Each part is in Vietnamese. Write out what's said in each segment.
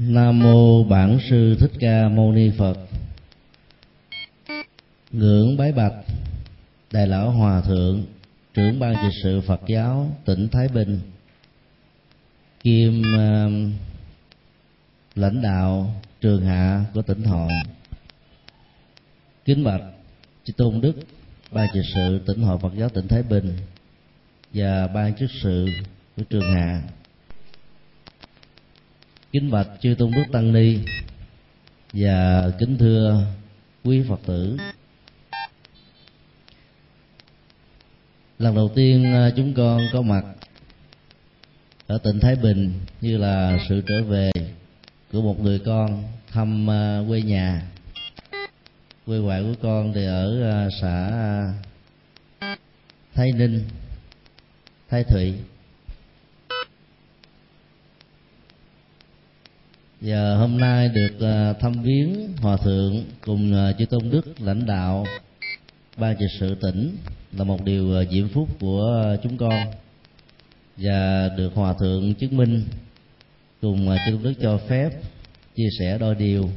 Nam mô Bản sư Thích Ca Mâu Ni Phật. Ngưỡng bái bạch Đại lão Hòa thượng, trưởng ban trị sự Phật giáo tỉnh Thái Bình, kiêm uh, lãnh đạo trường hạ của tỉnh Hội. Kính bạch Chư Tôn Đức, ban trị sự tỉnh Hội Phật giáo tỉnh Thái Bình và ban chức sự của trường hạ kính bạch chư tôn đức tăng ni và kính thưa quý phật tử. Lần đầu tiên à, chúng con có mặt ở tỉnh thái bình như là sự trở về của một người con thăm à, quê nhà. Quê ngoại của con thì ở à, xã thái ninh, thái thụy. Và hôm nay được ờ, thăm viếng hòa thượng cùng ờ, chư tôn đức lãnh đạo ban trị sự tỉnh là một điều ờ, diễm phúc của chúng con. Và được hòa thượng chứng minh cùng chư tôn đức cho phép chia sẻ đôi điều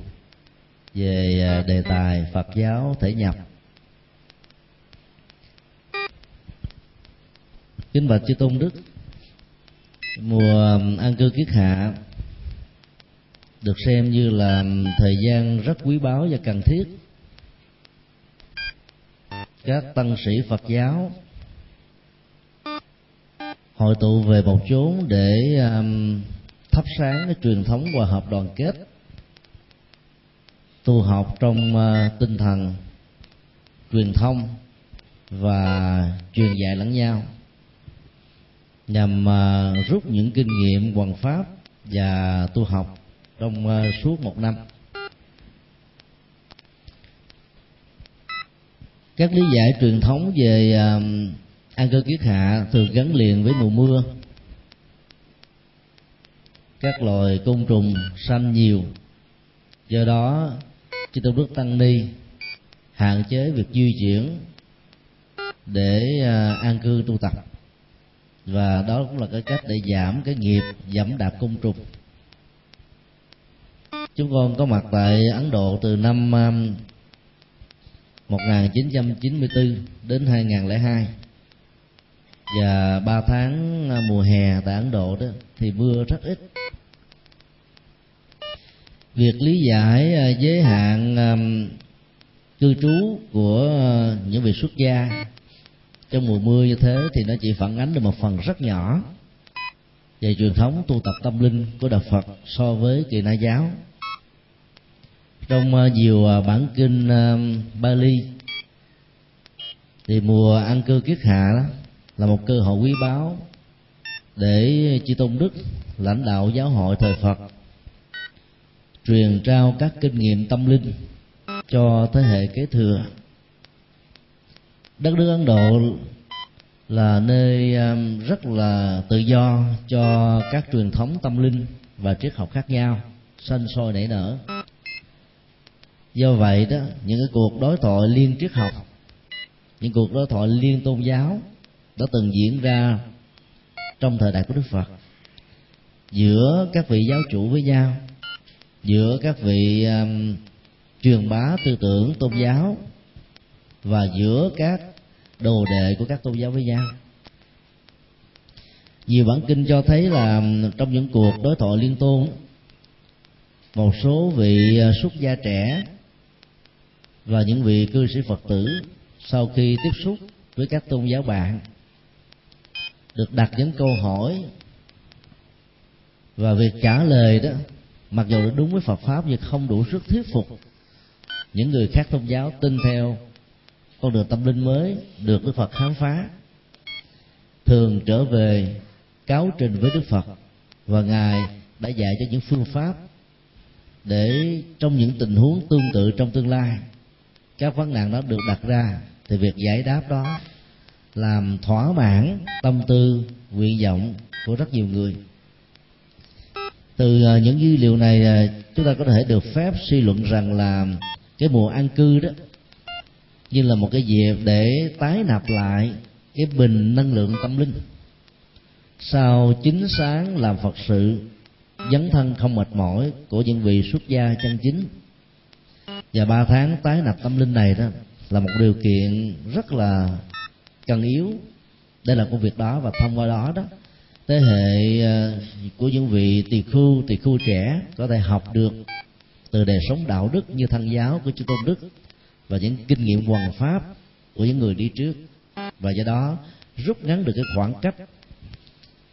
về đề tài Phật giáo thể nhập. Kính bạch chư tôn đức, mùa an cư kiết hạ được xem như là thời gian rất quý báu và cần thiết. Các tăng sĩ phật giáo hội tụ về một chốn để um, thắp sáng cái truyền thống hòa hợp đoàn kết tu học trong uh, tinh thần truyền thông và truyền dạy lẫn nhau nhằm uh, rút những kinh nghiệm hoàn pháp và tu học trong uh, suốt một năm. Các lý giải truyền thống về uh, ăn cơ kiết hạ thường gắn liền với mùa mưa. Các loài côn trùng sanh nhiều. Do đó chư tôn đức tăng ni hạn chế việc di chuyển để ờ, an cư tu tập. Và đó cũng là cái cách để giảm cái nghiệp dẫm đạp côn trùng chúng con có mặt tại Ấn Độ từ năm um, 1994 đến 2002 và ba tháng à, mùa hè tại Ấn Độ đó thì mưa rất ít. Việc lý giải à, giới hạn um, cư trú của à, những vị xuất gia trong mùa mưa như thế thì nó chỉ phản ánh được một phần rất nhỏ về truyền thống tu tập tâm linh của đạo Phật so với kỳ na giáo trong ờ, nhiều ờ, bản kinh ờ, Bali, thì mùa ăn cư kiết hạ đó là một cơ hội quý báu để chư tôn đức, lãnh đạo giáo hội thời Phật truyền trao các kinh nghiệm tâm linh cho thế hệ kế thừa. Đất nước Ấn Độ là nơi rất là tự do cho các truyền thống tâm linh và triết học khác nhau, sanh sôi nảy nở do vậy đó những cái cuộc đối thoại liên triết học những cuộc đối thoại liên tôn giáo đã từng diễn ra trong thời đại của đức phật. Giữa các vị giáo chủ với nhau giữa các vị um, truyền bá tư tưởng tôn giáo và giữa các đồ đệ của các tôn giáo với nhau. Nhiều bản kinh cho thấy là um, trong những cuộc đối thoại liên tôn một số vị uh, xuất gia trẻ và những vị cư sĩ phật tử sau khi tiếp xúc với các tôn giáo bạn được đặt những câu hỏi và việc trả lời đó, mặc dù đúng với Phật pháp nhưng không đủ sức thuyết phục những người khác tôn giáo tin theo con đường tâm linh mới được Đức Phật khám phá. Thường trở về cáo trình với Đức Phật và ngài đã dạy cho những phương pháp để trong những tình huống tương tự trong tương lai các vấn nạn đó được đặt ra thì việc giải đáp đó làm thỏa mãn tâm tư, nguyện vọng của rất nhiều người. Từ ờ, những dữ liệu này ờ, chúng ta có thể được phép suy luận rằng là cái mùa an cư đó như là một cái dịp để tái nạp lại cái bình năng lượng tâm linh. Sau chính sáng làm phật sự, dấn thân không mệt mỏi của những vị xuất gia chân chính và ba tháng tái nạp tâm linh này đó là một điều kiện rất là cần yếu. Để làm công việc đó và thông qua đó đó thế hệ ờ, của những vị tỳ khưu tỳ khưu trẻ có thể học được từ đời sống đạo đức như thân giáo của chư tôn đức và những kinh nghiệm hoàn pháp của những người đi trước. Và do đó rút ngắn được cái khoảng cách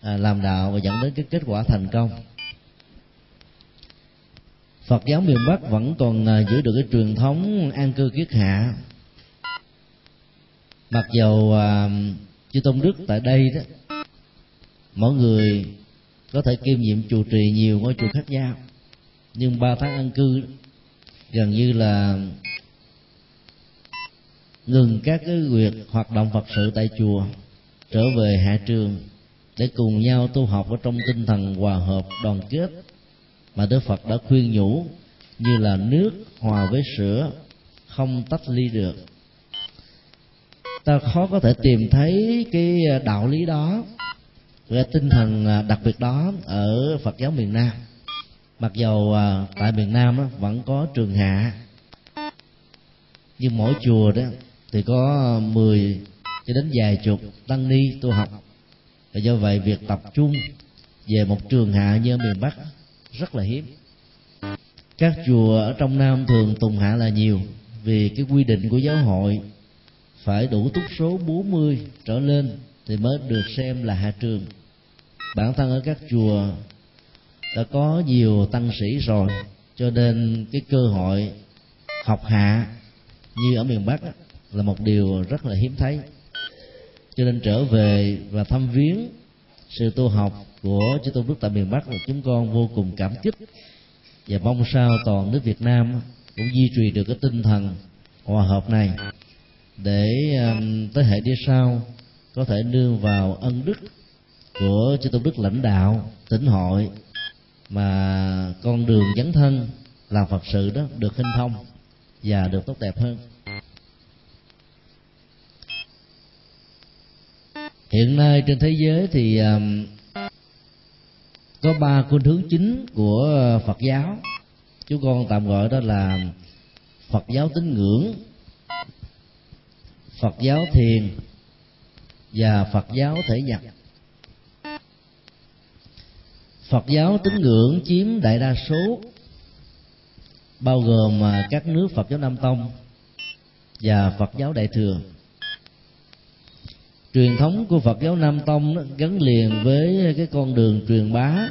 à, làm đạo và dẫn đến cái kết quả thành công. Phật giáo miền Bắc vẫn còn à, giữ được cái truyền thống an cư kiết hạ. Mặc dầu à, chư tôn đức tại đây đó mỗi người có thể kiêm nhiệm chủ trì nhiều ngôi chùa khác nhau nhưng ba tháng an cư gần như là ngừng các cái việc hoạt động phật sự tại chùa trở về hạ trường để cùng nhau tu học ở trong tinh thần hòa hợp đoàn kết mà Đức Phật đã khuyên nhủ như là nước hòa với sữa không tách ly được. Ta khó có thể tìm thấy cái à, đạo lý đó, cái tinh thần à, đặc biệt đó ở Phật giáo miền Nam. Mặc dầu à, tại miền Nam vẫn có trường hạ. Nhưng mỗi chùa đó thì có 10 cho đến vài chục tăng ni tu học. Và do vậy việc tập trung về một trường hạ như ở miền Bắc rất là hiếm. Các chùa ở trong Nam thường tùng hạ là nhiều vì cái quy định của giáo hội phải đủ túc số 40 trở lên thì mới được xem là hạ trường. Bản thân ở các chùa đã có nhiều tăng sĩ rồi, cho nên cái cơ hội học hạ như ở miền Bắc là một điều rất là hiếm thấy. Cho nên trở về và thăm viếng sự tu học của chư tôn đức tại miền Bắc là chúng con vô cùng cảm kích. Và mong sao toàn nước Việt Nam cũng duy trì được cái tinh thần hòa hợp này để um, tới hệ đi sau có thể nương vào ân đức của chư tôn đức lãnh đạo tỉnh hội mà con đường dấn thân làm phật sự đó được hình thông và được tốt đẹp hơn. Hiện nay trên thế giới thì um, có ba khuynh hướng chính của phật giáo. Chúng con tạm gọi đó là phật giáo tín ngưỡng phật giáo thiền và phật giáo thể nhập. Phật giáo tín ngưỡng chiếm đại đa số bao gồm à, các nước phật giáo nam tông và phật giáo đại thừa truyền thống của phật giáo nam tông gắn liền với cái con đường truyền bá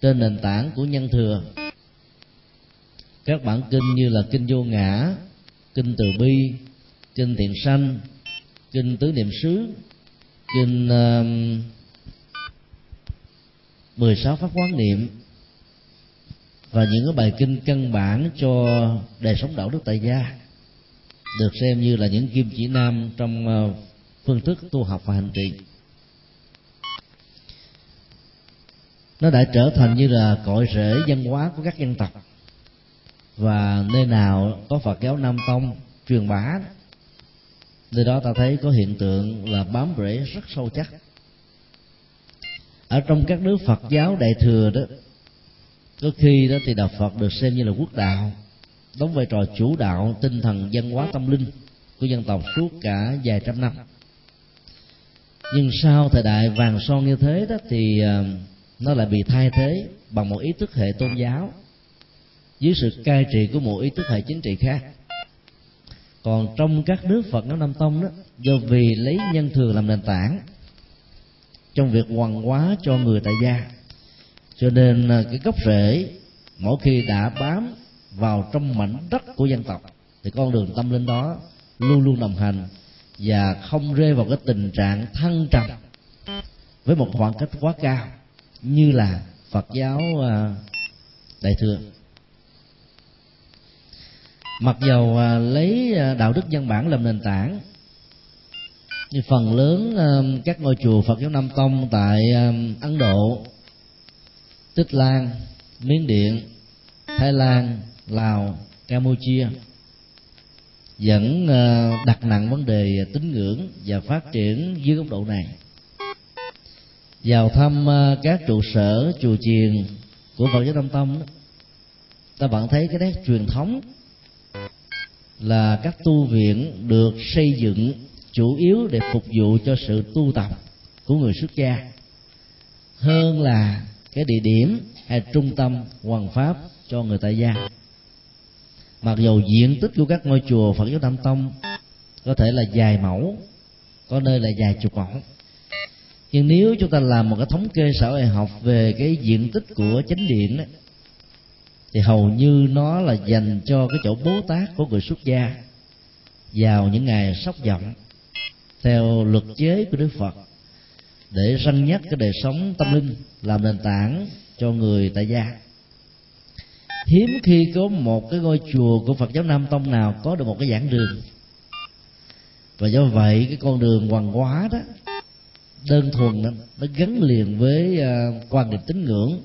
trên nền tảng của nhân thừa. Các bản kinh như là kinh vô ngã kinh từ bi kinh thiện sanh kinh tứ niệm xứ kinh um, uh, 16 pháp quán niệm và những cái bài kinh căn bản cho đời sống đạo đức tại gia được xem như là những kim chỉ nam trong uh, phương thức tu học và hành trì. Nó đã trở thành như là cội rễ văn hóa của các dân tộc. Và nơi nào có phật giáo nam tông truyền bá, nơi đó ta thấy có hiện tượng là bám rễ rất sâu chắc. Ở trong các nước phật giáo đại thừa đó, có khi đó thì đạo phật được xem như là quốc đạo, đóng vai trò chủ đạo tinh thần văn hóa tâm linh của dân tộc suốt cả vài trăm năm nhưng sau thời đại vàng son như thế đó thì ờ, nó lại bị thay thế bằng một ý thức hệ tôn giáo dưới sự cai trị của một ý thức hệ chính trị khác. Còn trong các nước phật giáo nam tông đó, do vì lấy nhân thường làm nền tảng trong việc hoàn hóa cho người tại gia, cho nên ờ, cái gốc rễ mỗi khi đã bám vào trong mảnh đất của dân tộc thì con đường tâm linh đó luôn luôn đồng hành và không rơi vào cái tình trạng thăng trầm với một khoảng cách quá cao như là Phật giáo à, đại thừa. Mặc dầu à, lấy à, đạo đức nhân bản làm nền tảng như phần lớn các ngôi chùa Phật giáo Nam Tông tại Ấn Độ, Tích Lan, Miến Điện, Thái Lan, Lào, Campuchia vẫn ờ, đặt nặng vấn đề tín ngưỡng và phát triển dưới góc độ này. Vào thăm ờ, các trụ sở chùa chiền của Phật giáo Nam Tông đó, ta vẫn thấy cái nét truyền thống là các tu viện được xây dựng chủ yếu để phục vụ cho sự tu tập của người xuất gia hơn là cái địa điểm hay trung tâm hoàn pháp cho người tại gia mặc dù diện tích của các ngôi chùa Phật giáo Nam Tông có thể là dài mẫu có nơi là dài chục mẫu. Nhưng nếu chúng ta làm một cái thống kê xã hội học về cái diện tích của chánh điện đó, thì hầu như nó là dành cho cái chỗ bố tát của người xuất gia vào những ngày sóc dặm theo luật chế của Đức Phật để răng nhắc cái đời sống tâm linh làm nền tảng cho người tại gia hiếm khi có một cái ngôi chùa của Phật giáo Nam Tông nào có được một cái giảng đường. Và do vậy cái con đường hoàng hóa đó đơn thuần nó, nó gắn liền với uh, quan điểm tín ngưỡng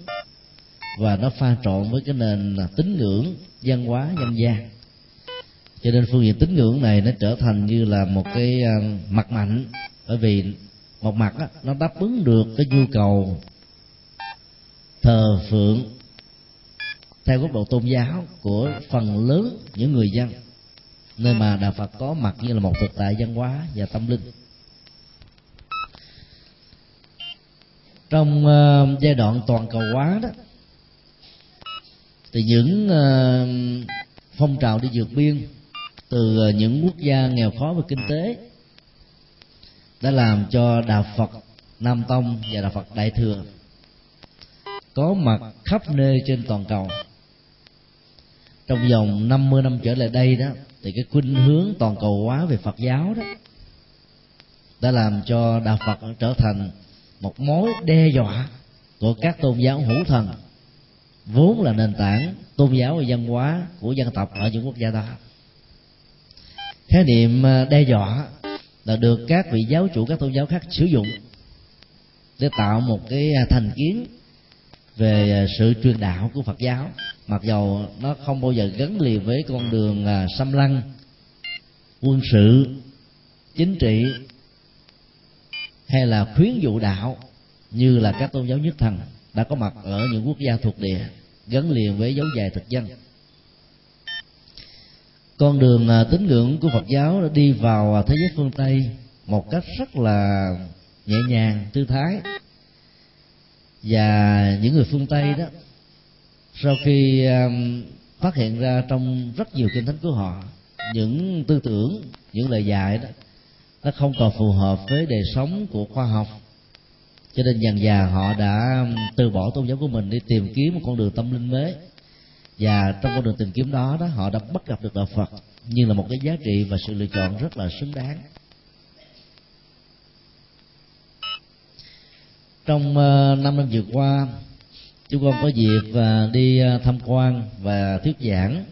và nó pha trộn với cái nền à, tín ngưỡng văn hóa dân gian. Cho nên phương diện tín ngưỡng này nó trở thành như là một cái uh, mặt mạnh. Bởi vì một mặt đó, nó đáp ứng được cái nhu cầu thờ phượng theo góc độ tôn giáo của phần lớn những người dân nơi mà đạo Phật có mặt như là một thực tại văn hóa và tâm linh. Trong uh, giai đoạn toàn cầu hóa đó thì những uh, phong trào đi vượt biên từ uh, những quốc gia nghèo khó về kinh tế đã làm cho đạo Phật Nam Tông và đạo Phật Đại thừa có mặt khắp nơi trên toàn cầu trong vòng 50 năm trở lại đây đó, thì cái khuynh hướng toàn cầu hóa về Phật giáo đó, đã làm cho đạo Phật trở thành một mối đe dọa của các tôn giáo hữu thần, vốn là nền tảng tôn giáo và văn hóa của dân tộc ở những quốc gia đó. Khái niệm à, đe dọa là được các vị giáo chủ, các tôn giáo khác sử dụng để tạo một cái à, thành kiến về à, sự truyền đạo của Phật giáo. Mặc dầu nó không bao giờ gắn liền với con đường à, xâm lăng, quân sự, chính trị, hay là khuyến dụ đạo, như là các tôn giáo nhất thần đã có mặt ở những quốc gia thuộc địa, gắn liền với dấu dài thực dân. Con đường à, tín ngưỡng của Phật giáo đã đi vào thế giới phương Tây một cách rất là nhẹ nhàng tư thái và những người phương Tây đó sau khi um, phát hiện ra trong rất nhiều kinh thánh của họ những tư tưởng những lời dạy đó nó không còn phù hợp với đời sống của khoa học. Cho nên dần dà họ đã từ bỏ tôn giáo của mình đi tìm kiếm một con đường tâm linh mới. Và trong con đường tìm kiếm đó đó họ đã bắt gặp được đạo Phật như là một cái giá trị và sự lựa chọn rất là xứng đáng trong uh, năm năm vừa qua chúng con có dịp uh, đi uh, tham quan và thuyết giảng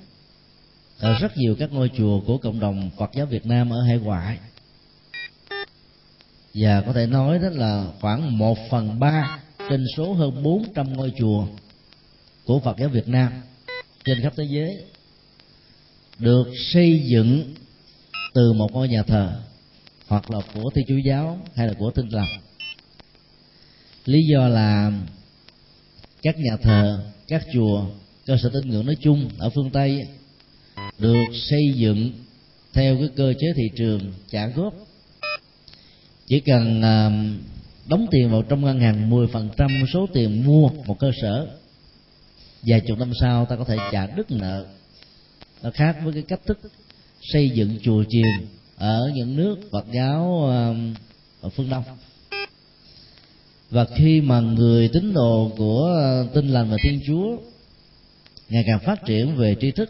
ở rất nhiều các ngôi chùa của cộng đồng Phật giáo Việt Nam ở hải ngoại. Và có thể nói đó là khoảng một phần ba trên số hơn 400 ngôi chùa của Phật giáo Việt Nam trên khắp thế giới được xây dựng từ một ngôi nhà thờ hoặc là của Thiên Chúa giáo hay là của Tinh lành lý do là các nhà thờ, các chùa cơ sở tín ngưỡng nói chung ở phương Tây được xây dựng theo cái cơ chế thị trường trả góp. Chỉ cần à, đóng tiền vào trong ngân hàng 10% số tiền mua một cơ sở, vài chục năm sau ta có thể trả đứt nợ. Nó khác với cái cách thức xây dựng chùa chiền ở những nước Phật giáo à, ở phương Đông và khi mà người tín đồ của ờ, tinh lành và thiên chúa ngày càng phát triển về tri thức,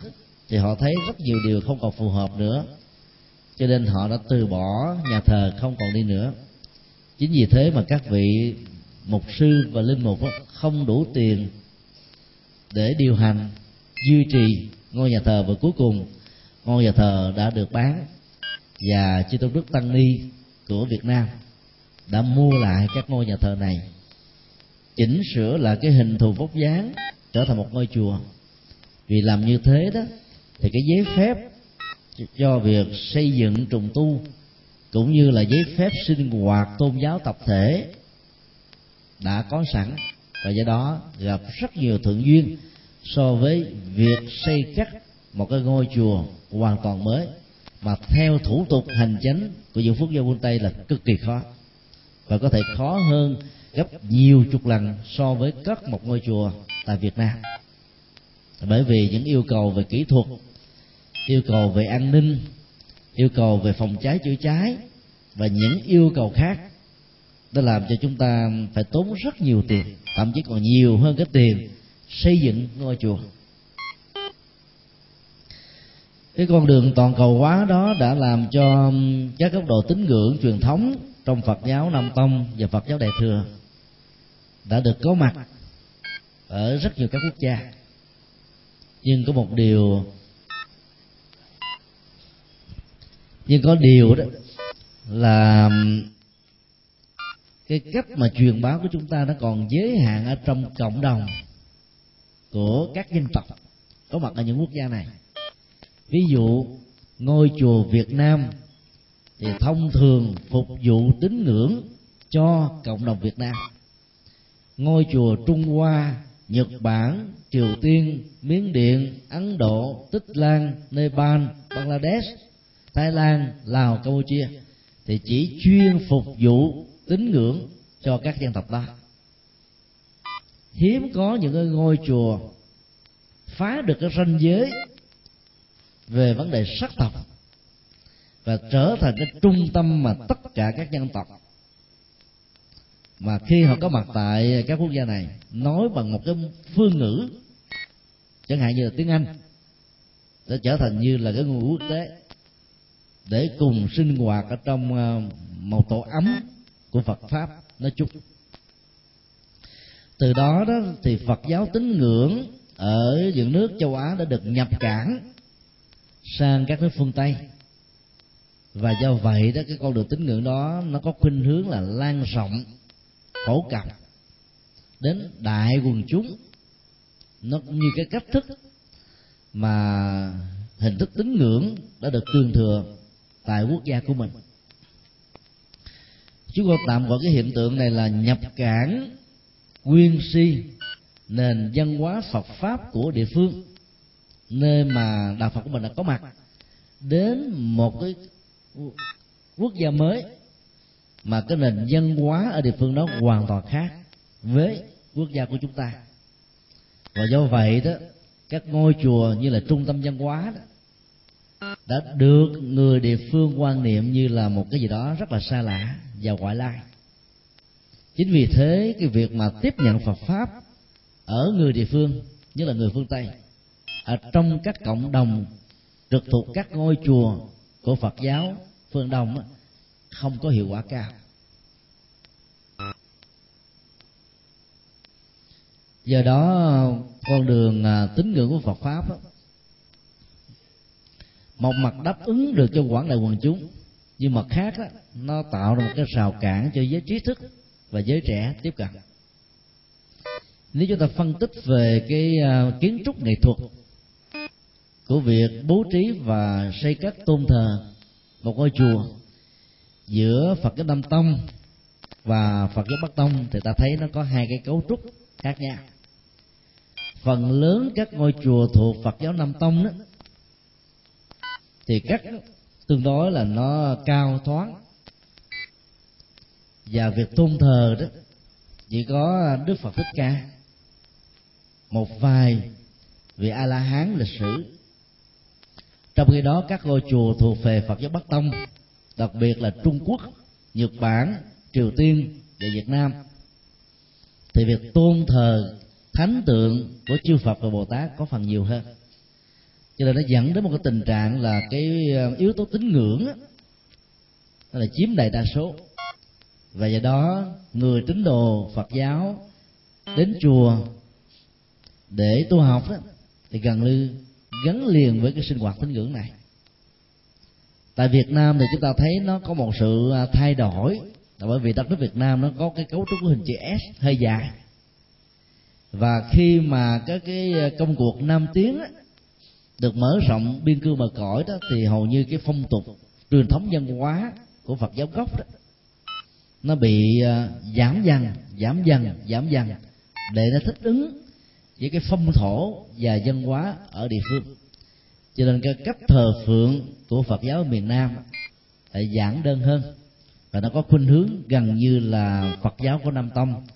thì họ thấy rất nhiều điều không còn phù hợp nữa. Cho nên họ đã từ bỏ nhà thờ, không còn đi nữa. Chính vì thế mà các vị mục sư và linh mục không đủ tiền để điều hành, duy trì ngôi nhà thờ. Và cuối cùng, ngôi nhà thờ đã được bán và chư tôn đức tăng ni của việt nam đã mua lại các ngôi nhà thờ này. Chỉnh sửa lại cái hình thù vóc dáng, trở thành một ngôi chùa. Vì làm như thế đó, thì cái giấy phép cho việc xây dựng trùng tu, cũng như là giấy phép sinh hoạt tôn giáo tập thể, đã có sẵn. Và do đó, gặp rất nhiều thuận duyên so với việc xây cắt một cái ngôi chùa hoàn toàn mới. Mà theo thủ tục hành chính của những phúc gia quân tây là cực kỳ khó và có thể khó hơn gấp nhiều chục lần so với cất một ngôi chùa tại Việt Nam. Bởi vì những yêu cầu về kỹ thuật, yêu cầu về an ninh, yêu cầu về phòng cháy chữa cháy và những yêu cầu khác, đã làm cho chúng ta phải tốn rất nhiều tiền, thậm chí còn nhiều hơn cái tiền xây dựng ngôi chùa. Cái con đường toàn cầu hóa đó đã làm cho các góc độ tín ngưỡng truyền thống trong Phật giáo Nam Tông và Phật giáo Đại thừa đã được có mặt ở rất nhiều các quốc gia. Nhưng có một điều, nhưng có điều đó là cái cách mà truyền bá của chúng ta nó còn giới hạn ở trong cộng đồng của các dân tộc có mặt ở những quốc gia này. Ví dụ, ngôi chùa Việt Nam thì thông thường phục vụ tín ngưỡng cho cộng đồng Việt Nam. Ngôi chùa Trung Hoa, Nhật Bản, Triều Tiên, Miến Điện, Ấn Độ, Tích Lan, Nepal, Bangladesh, Thái Lan, Lào, Campuchia thì chỉ chuyên phục vụ tín ngưỡng cho các dân tộc đó. Hiếm có những cái ngôi chùa phá được cái ranh giới về vấn đề sắc tộc và trở thành cái trung tâm mà tất cả các dân tộc. Mà khi họ có mặt tại các quốc gia này, nói bằng một cái phương ngữ, chẳng hạn như là tiếng anh sẽ trở thành như là cái ngôn ngữ quốc tế, để cùng sinh hoạt ở trong à, một tổ ấm của Phật pháp nói chung. Từ đó đó thì Phật giáo tín ngưỡng ở những nước châu Á đã được nhập cảng sang các nước phương Tây và do vậy đó, cái con đường tín ngưỡng đó, nó có khuynh hướng là lan rộng, phổ cập đến đại quần chúng. Nó cũng như cái cách thức mà hình thức tín ngưỡng đã được truyền thừa tại quốc gia của mình. Chúng tôi tạm gọi cái hiện tượng này là nhập cản nguyên si, nền văn hóa Phật pháp của địa phương, nơi mà đạo Phật của mình đã có mặt, đến một cái quốc gia mới, mà cái nền văn hóa ở địa phương đó hoàn toàn khác với quốc gia của chúng ta. Và do vậy đó, các ngôi chùa như là trung tâm văn hóa đó đã được người địa phương quan niệm như là một cái gì đó rất là xa lạ và ngoại lai. Chính vì thế, cái việc mà tiếp nhận phật pháp ở người địa phương như là người phương tây, ở trong các cộng đồng trực thuộc các ngôi chùa của phật giáo phương đông không có hiệu quả cao. Do đó con đường à, tín ngưỡng của phật pháp một mặt đáp ứng được cho quảng đại quần chúng nhưng mặt khác đó, nó tạo ra một cái rào cản cho giới trí thức và giới trẻ tiếp cận. Nếu chúng ta phân tích về cái à, kiến trúc nghệ thuật của việc bố trí và xây các tôn thờ một ngôi chùa giữa Phật giáo Nam Tông và Phật giáo Bắc Tông, thì ta thấy nó có hai cái cấu trúc khác nhau. Phần lớn các ngôi chùa thuộc Phật giáo Nam Tông đó, thì cắt tương đối là nó cao thoáng và việc tôn thờ đó, chỉ có đức phật thích ca, một vài vị a la hán lịch sử trong khi đó các ngôi chùa thuộc về phật giáo bắc tông đặc biệt là trung quốc nhật bản triều tiên và việt nam thì việc tôn thờ thánh tượng của chư phật và bồ tát có phần nhiều hơn. Cho nên nó dẫn đến một cái tình trạng là cái ờ, yếu tố tín ngưỡng đó, là chiếm đại đa số. Và do đó người tín đồ Phật giáo đến chùa để tu học đó, thì gần như gắn liền với cái sinh hoạt tín ngưỡng này. Tại Việt Nam thì chúng ta thấy nó có một sự à, thay đổi. Là bởi vì đất nước Việt Nam nó có cái cấu trúc của hình chữ S hơi dài. Và khi mà các cái à, công cuộc nam tiến được mở rộng biên cương bờ cõi đó, thì hầu như cái phong tục truyền thống văn hóa của Phật giáo gốc đó, nó bị à, giảm dần giảm dần giảm dần để nó thích ứng với cái phong thổ và văn hóa ở địa phương. Cho nên cái cách thờ phượng của Phật giáo miền Nam lại giản đơn hơn và nó có khuynh hướng gần như là Phật giáo của Nam Tông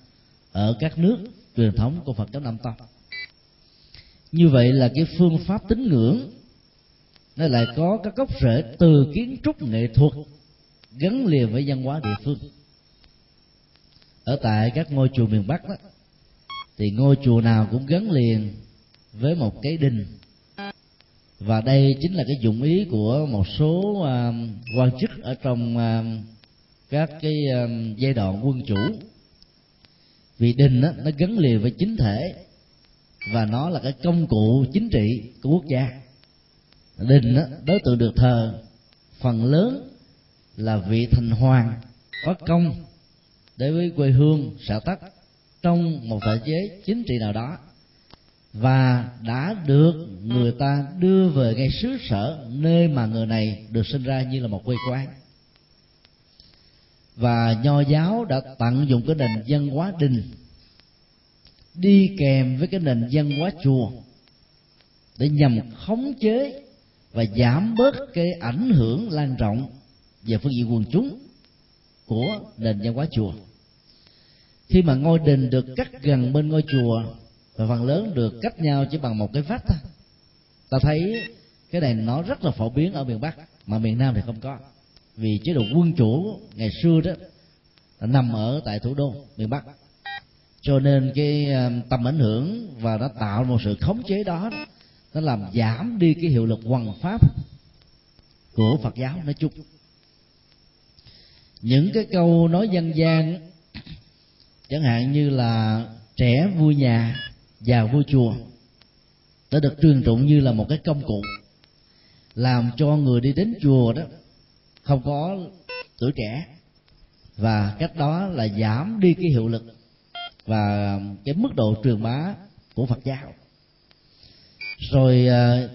ở các nước truyền thống của Phật giáo Nam Tông. Như vậy là cái phương pháp tín ngưỡng nó lại có các gốc rễ từ kiến trúc nghệ thuật gắn liền với văn hóa địa phương. Ở tại các ngôi chùa miền Bắc đó thì ngôi chùa nào cũng gắn liền với một cái đình. Và đây chính là cái dụng ý của một số uh, quan chức ở trong uh, các cái uh, giai đoạn quân chủ. Vì đình đó, nó gắn liền với chính thể và nó là cái công cụ chính trị của quốc gia. Đình đó, đối tượng được thờ phần lớn là vị thành hoàng có công đối với quê hương xã tắc trong một thể chế chính trị nào đó, và đã được người ta đưa về ngay xứ sở nơi mà người này được sinh ra như là một quê quán. Và nho giáo đã tận dụng cái nền văn hóa đình, đi kèm với cái nền văn hóa chùa, để nhằm khống chế và giảm bớt cái ảnh hưởng lan rộng về phương diện quần chúng của nền văn hóa chùa khi mà ngôi đình được cắt gần bên ngôi chùa, và phần lớn được cách nhau chỉ bằng một cái vách thôi, ta thấy cái này nó rất là phổ biến ở miền bắc, mà miền nam thì không có. Vì chế độ quân chủ ngày xưa đó nằm ở tại thủ đô miền bắc. Cho nên cái ờ, tầm ảnh hưởng và nó tạo một sự khống chế đó, nó làm giảm đi cái hiệu lực hoằng pháp của phật giáo nói chung. Những cái câu nói dân gian chẳng hạn như là trẻ vui nhà già vui chùa, đã được truyền tụng như là một cái công cụ làm cho người đi đến chùa đó không có tuổi trẻ. Và cách đó là giảm đi cái hiệu lực và cái mức độ truyền bá của Phật giáo. Rồi à,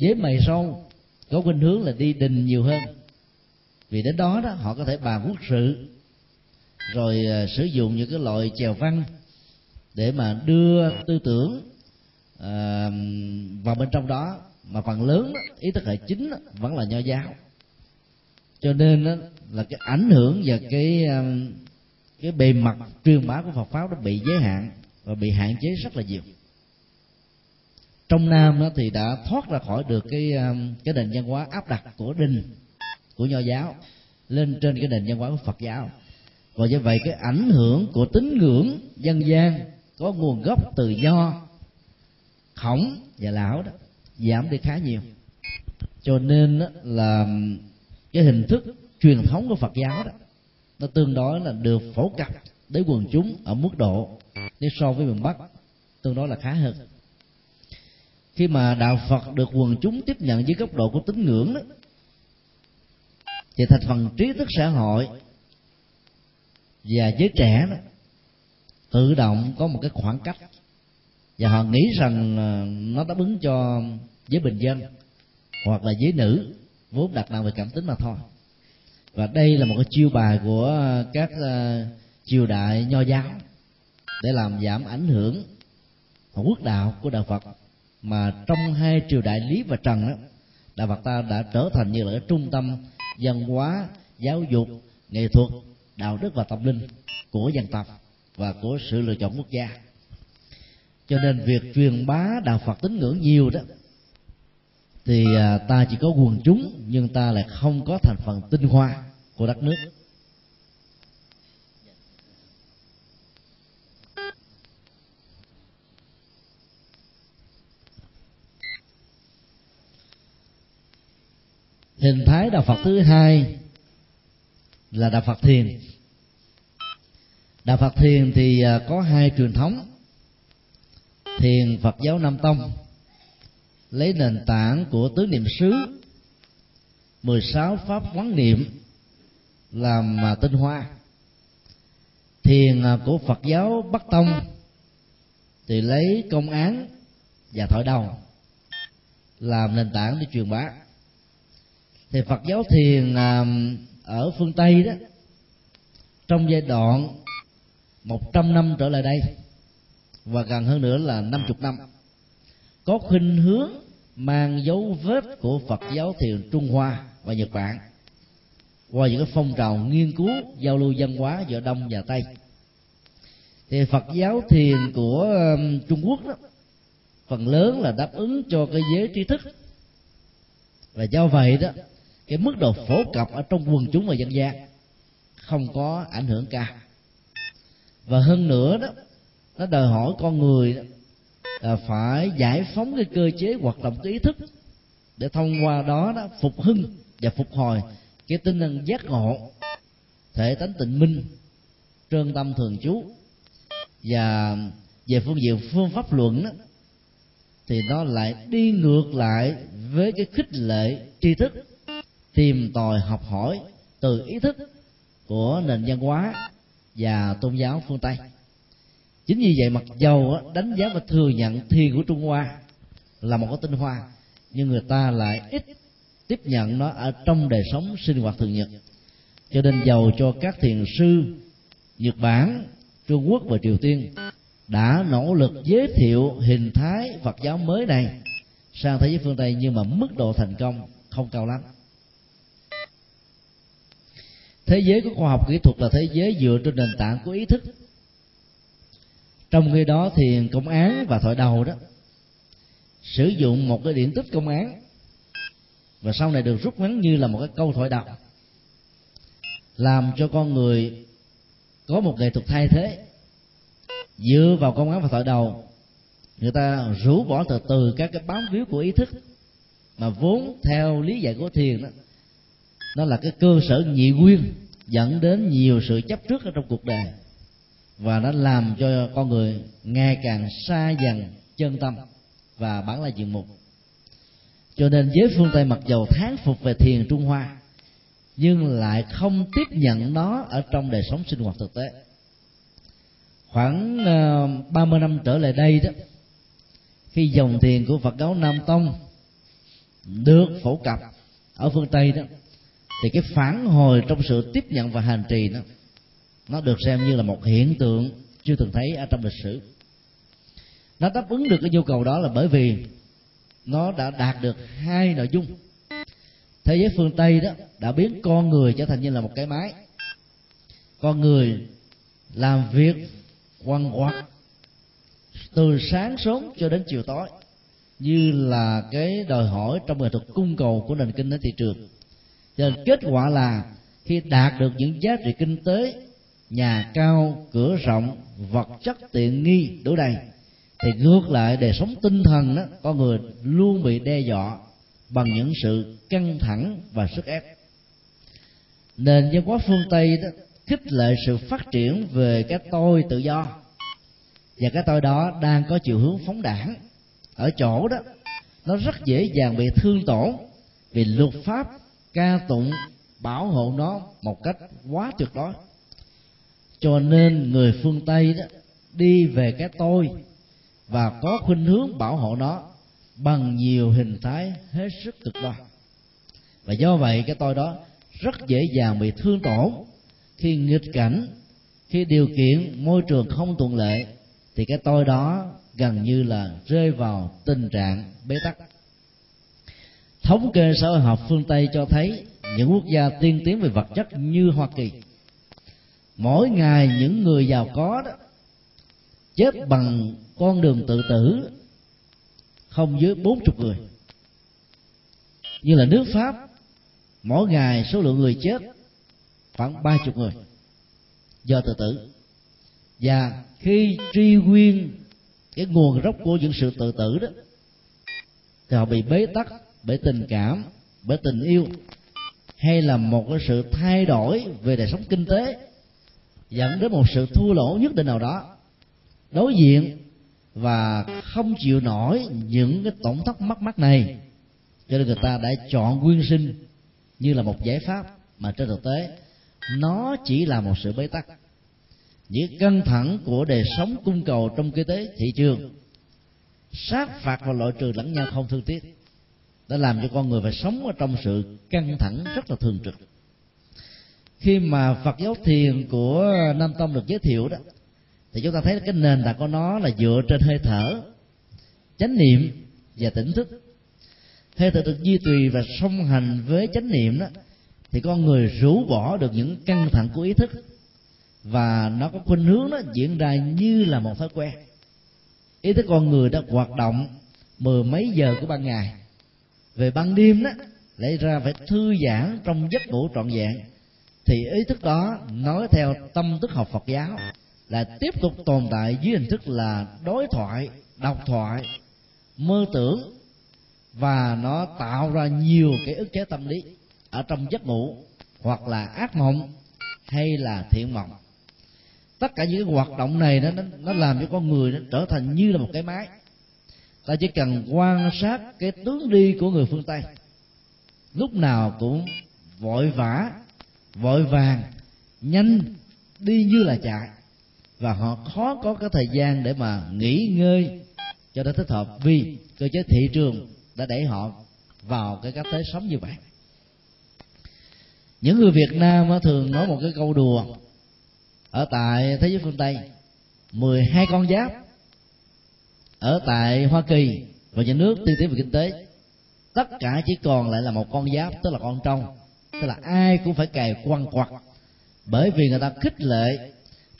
với mày sâu có khuynh hướng là đi đình nhiều hơn. Vì đến đó đó, họ có thể bàn quốc sự rồi à, sử dụng những cái loại chèo văn để mà đưa tư tưởng à, vào bên trong đó. Mà phần lớn đó, ý thức hệ chính đó, vẫn là nho giáo. Cho nên đó, là cái ảnh hưởng và cái à, cái bề mặt truyền bá của Phật pháp nó bị giới hạn và bị hạn chế rất là nhiều. Trong Nam đó thì đã thoát ra khỏi được cái à, cái nền văn hóa áp đặt của đình của nho giáo lên trên cái nền văn hóa của Phật giáo và do vậy cái ảnh hưởng của tín ngưỡng dân gian có nguồn gốc từ nho khổng và lão đó giảm đi khá nhiều. Cho nên là cái hình thức truyền thống của Phật giáo đó, nó tương đối là được phổ cập đến quần chúng ở mức độ nếu so với miền Bắc, tương đối là khá hơn. Khi mà đạo Phật được quần chúng tiếp nhận dưới góc độ của tín ngưỡng đó, thì thành phần trí thức xã hội và giới trẻ đó tự động có một cái khoảng cách. Và họ nghĩ rằng ờ, nó đáp ứng cho giới bình dân hoặc là giới nữ vốn đặt nặng về cảm tính mà thôi. Và đây là một cái chiêu bài của các uh, triều đại nho giáo để làm giảm ảnh hưởng quốc đạo của đạo Phật. Mà trong hai triều đại lý và trần đó đạo Phật ta đã trở thành như là cái trung tâm văn hóa giáo dục nghệ thuật đạo đức và tâm linh của dân tộc và của sự lựa chọn quốc gia. Cho nên việc truyền bá đạo Phật tín ngưỡng nhiều đó, thì à, ta chỉ có quần chúng, nhưng ta lại không có thành phần tinh hoa của đất nước. Hình thái đạo phật thứ hai là đạo phật thiền đạo phật thiền thì à, có hai truyền thống. Thiền phật giáo nam tông, lấy nền tảng của tứ niệm xứ 16 pháp quán niệm, làm à, tinh hoa. Thiền à, của phật giáo bắc tông thì lấy công án và thổi đầu, làm nền tảng để truyền bá. Thì phật giáo thiền ở phương tây đó, trong giai đoạn một trăm năm trở lại đây, và gần hơn nữa là năm chục năm. Có khuynh hướng mang dấu vết của Phật giáo thiền Trung Hoa và Nhật Bản qua những cái phong trào nghiên cứu, giao lưu văn hóa giữa Đông và Tây. Thì Phật giáo thiền của Trung Quốc đó, phần lớn là đáp ứng cho cái giới trí thức. Và do vậy đó, cái mức độ phổ cập ở trong quần chúng và dân gian không có ảnh hưởng cao và hơn nữa đó nó đòi hỏi con người đó, là phải giải phóng cái cơ chế hoạt động cái ý thức để thông qua đó đó phục hưng và phục hồi cái tinh thần giác ngộ thể tánh tịnh minh trơn tâm thường trú. Và về phương diện phương pháp luận đó, thì nó lại đi ngược lại với cái khích lệ tri thức tìm tòi học hỏi từ ý thức của nền văn hóa và tôn giáo phương tây. Chính vì vậy, mặc dầu đánh giá và thừa nhận thiền của trung hoa là một cái tinh hoa, nhưng người ta lại ít tiếp nhận nó ở trong đời sống sinh hoạt thường nhật. Cho nên giàu cho các thiền sư nhật bản, trung quốc và triều tiên đã nỗ lực giới thiệu hình thái phật giáo mới này sang thế giới phương tây, nhưng mà mức độ thành công không cao lắm thế giới của khoa học kỹ thuật là thế giới dựa trên nền tảng của ý thức. Trong khi đó thì công án và thoại đầu đó, sử dụng một cái điển tích công án và sau này được rút ngắn như là một cái câu thoại đầu làm cho con người có một nghệ thuật thay thế. Dựa vào công án và thoại đầu, người ta rũ bỏ từ từ các cái bám víu của ý thức mà vốn theo lý giải của thiền đó nó là cái cơ sở nhị nguyên dẫn đến nhiều sự chấp trước ở trong cuộc đời. Và nó làm cho con người ngày càng xa dần chân tâm và bản lai diện mục. Cho nên giới phương tây mặc dầu thán phục về thiền trung hoa nhưng lại không tiếp nhận nó ở trong đời sống sinh hoạt thực tế. Khoảng ờ, uh, 30 năm trở lại đây đó khi dòng thiền của Phật giáo Nam Tông được phổ cập ở phương Tây đó thì cái phản hồi trong sự tiếp nhận và hành trì nó nó được xem như là một hiện tượng chưa từng thấy ở trong lịch sử. Nó đáp ứng được cái nhu cầu đó là bởi vì nó đã đạt được hai nội dung. Thế giới phương tây đó đã biến con người trở thành như là một cái máy. Con người làm việc quăng quật từ sáng sớm cho đến chiều tối, như là cái đòi hỏi trong nghệ thuật cung cầu của nền kinh tế thị trường cho nên kết quả là khi đạt được những giá trị kinh tế, nhà cao, cửa rộng, vật chất tiện nghi, đủ đầy, thì ngược lại đời sống tinh thần đó, con người luôn bị đe dọa bằng những sự căng thẳng và sức ép. Nền văn hóa phương tây đó khích lệ sự phát triển về cái tôi tự do. Và cái tôi đó đang có chiều hướng phóng đảng. Ở chỗ đó, nó rất dễ dàng bị thương tổn vì luật pháp ca tụng, bảo hộ nó một cách quá tuyệt đối. Cho nên người phương tây đó, đi về cái tôi và có khuynh hướng bảo hộ nó bằng nhiều hình thái hết sức cực đoan. Và do vậy cái tôi đó rất dễ dàng bị thương tổn. Khi nghịch cảnh, khi điều kiện môi trường không thuận lợi, thì cái tôi đó gần như là rơi vào tình trạng bế tắc thống kê xã hội học phương tây cho thấy những quốc gia tiên tiến về vật chất như hoa kỳ, mỗi ngày những người giàu có đó chết bằng con đường tự tử không dưới bốn chục người. Như là nước pháp, mỗi ngày số lượng người chết khoảng ba chục người do tự tử. Và khi truy nguyên cái nguồn gốc của những sự tự tử đó, thì họ bị bế tắc bởi tình cảm, bởi tình yêu, hay là một cái sự thay đổi về đời sống kinh tế, dẫn đến một sự thua lỗ nhất định nào đó. Đối diện và không chịu nổi những cái tổn thất mất mát này, cho nên người ta đã chọn quyên sinh như là một giải pháp mà trên thực tế nó chỉ là một sự bế tắc. Những căng thẳng của đời sống cung cầu trong kinh tế, thị trường, sát phạt và loại trừ lẫn nhau không thương tiếc đã làm cho con người phải sống ở trong sự căng thẳng rất là thường trực. Khi mà Phật giáo thiền của Nam Tông được giới thiệu đó, thì chúng ta thấy cái nền tảng của nó là dựa trên hơi thở, chánh niệm và tỉnh thức. Hơi thở được duy trì và song hành với chánh niệm đó, thì con người rũ bỏ được những căng thẳng của ý thức và nó có khuynh hướng nó diễn ra như là một thói quen. Ý thức con người đã hoạt động mười mấy giờ của ban ngày về ban đêm đó, lấy ra phải thư giãn trong giấc ngủ trọn vẹn. Thì ý thức đó nói theo tâm thức học Phật giáo, là tiếp tục tồn tại dưới hình thức là đối thoại độc thoại, mơ tưởng, và nó tạo ra nhiều cái ức chế tâm lý ở trong giấc ngủ, hoặc là ác mộng hay là thiện mộng. Tất cả những cái hoạt động này nó nó làm cho con người nó trở thành như là một cái máy ta chỉ cần quan sát cái tướng đi của người phương tây. Lúc nào cũng vội vã, vội vàng, nhanh đi như là chạy. Và họ khó có cái thời gian để mà nghỉ ngơi cho nó thích hợp vì cơ chế thị trường đã đẩy họ vào cái cách thế sống như vậy. Những người Việt Nam thường nói một cái câu đùa. Ở tại thế giới phương Tây 12 con giáp ở tại Hoa Kỳ và những nước, tiên tiến về kinh tế. Tất cả chỉ còn lại là một con giáp, tức là con trong tức là ai cũng phải cài quăng quặt bởi vì người ta khích lệ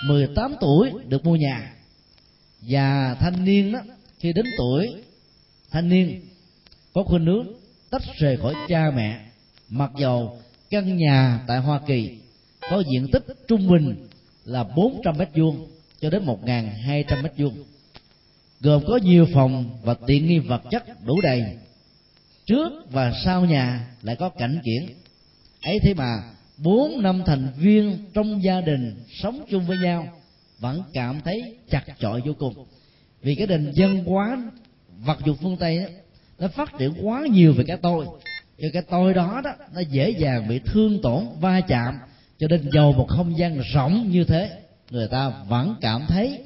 18 tuổi được mua nhà. Và thanh niên đó, khi đến tuổi thanh niên, có khuynh hướng tách rời khỏi cha mẹ, mặc dầu căn nhà tại Hoa Kỳ có diện tích trung bình là 400 mét vuông cho đến 1.200 mét vuông gồm có nhiều phòng và tiện nghi vật chất đủ đầy. Trước và sau nhà lại có cảnh kiển ấy thế mà bốn năm thành viên trong gia đình sống chung với nhau vẫn cảm thấy chặt chội vô cùng. Vì cái nền dân hóa vật dụng phương tây đó, nó phát triển quá nhiều về cái tôi. Cho cái tôi đó đó nó dễ dàng bị thương tổn va chạm cho nên giàu một không gian rộng như thế người ta vẫn cảm thấy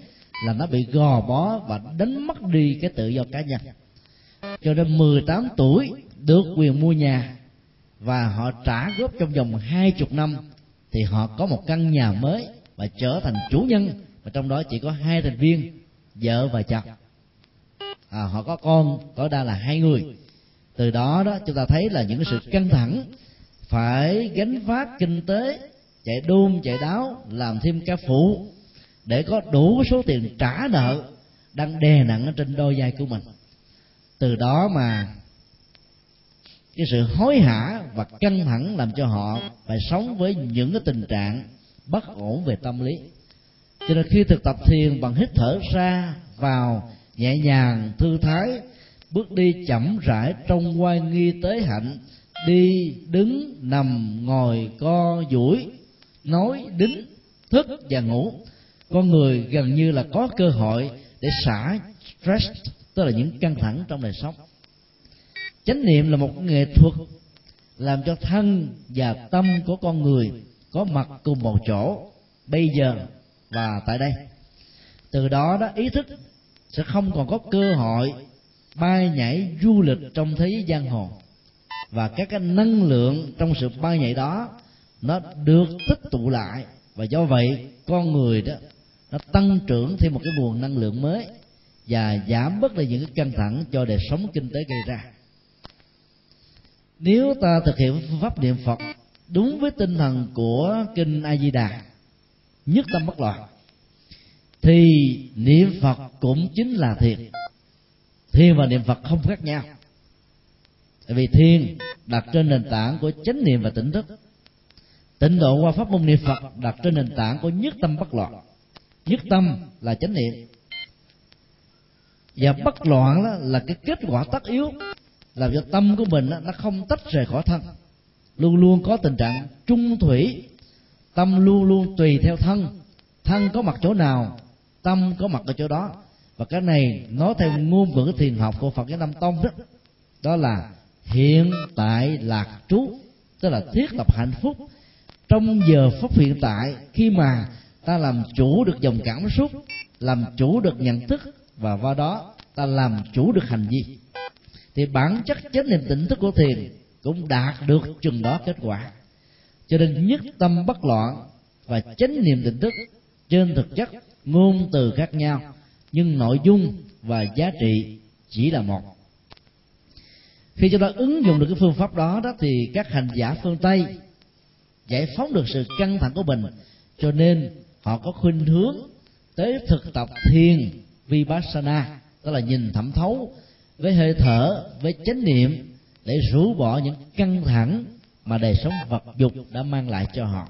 là nó bị gò bó và đánh mất đi cái tự do cá nhân. Cho nên 18 tuổi được quyền mua nhà và họ trả góp trong vòng hai chục năm thì họ có một căn nhà mới và trở thành chủ nhân và trong đó chỉ có hai thành viên vợ và chồng. À, họ có con tối đa là hai người. Từ đó đó chúng ta thấy là những sự căng thẳng phải gánh vác kinh tế chạy đôn chạy đáo làm thêm ca phụ để có đủ số tiền trả nợ đang đè nặng ở trên đôi vai của mình. Từ đó mà cái sự hối hả và căng thẳng làm cho họ phải sống với những cái tình trạng bất ổn về tâm lý. Cho nên khi thực tập thiền bằng hít thở ra vào, nhẹ nhàng, thư thái, bước đi chậm rãi trong quan nghi tế hạnh, đi, đứng, nằm, ngồi, co, duỗi, nói đính thức và ngủ con người gần như là có cơ hội để xả stress, tức là những căng thẳng trong đời sống. Chánh niệm là một nghệ thuật làm cho thân và tâm của con người có mặt cùng một chỗ, bây giờ và tại đây. Từ đó đó, ý thức sẽ không còn có cơ hội bay nhảy du lịch trong thế giới giang hồ. Và các cái năng lượng trong sự bay nhảy đó, nó được tích tụ lại. Và do vậy, con người đó nó tăng trưởng thêm một cái nguồn năng lượng mới và giảm bớt đi những cái căng thẳng cho đời sống kinh tế gây ra. Nếu ta thực hiện phương pháp niệm phật đúng với tinh thần của kinh a di đà nhất tâm bất loạn, thì niệm phật cũng chính là thiền. Thiền và niệm phật không khác nhau. Tại vì thiền đặt trên nền tảng của chánh niệm và tỉnh thức. Tịnh độ qua pháp môn niệm phật đặt trên nền tảng của nhất tâm bất loạn nhất tâm là chánh niệm. Và bất loạn đó là cái kết quả tất yếu. Làm cho tâm của mình đó, nó không tách rời khỏi thân. Luôn luôn có tình trạng trung thủy. Tâm luôn luôn tùy theo thân. Thân có mặt chỗ nào tâm có mặt ở chỗ đó. Và cái này nói theo ngôn ngữ thiền học của phật giáo nam tông đó. Đó là hiện tại lạc trú tức là thiết lập hạnh phúc. Trong giờ phút hiện tại khi mà ta làm chủ được dòng cảm xúc, làm chủ được nhận thức và qua đó ta làm chủ được hành vi. Thì bản chất chánh niệm tỉnh thức của thiền cũng đạt được chừng đó kết quả. Cho nên nhất tâm bất loạn và chánh niệm tỉnh thức trên thực chất ngôn từ khác nhau, nhưng nội dung và giá trị chỉ là một. Khi chúng ta ứng dụng được cái phương pháp đó đó thì các hành giả phương tây giải phóng được sự căng thẳng của mình, cho nên họ có khuynh hướng tới thực tập thiền vipassana tức là nhìn thẩm thấu với hơi thở với chánh niệm để rũ bỏ những căng thẳng mà đời sống vật dục đã mang lại cho họ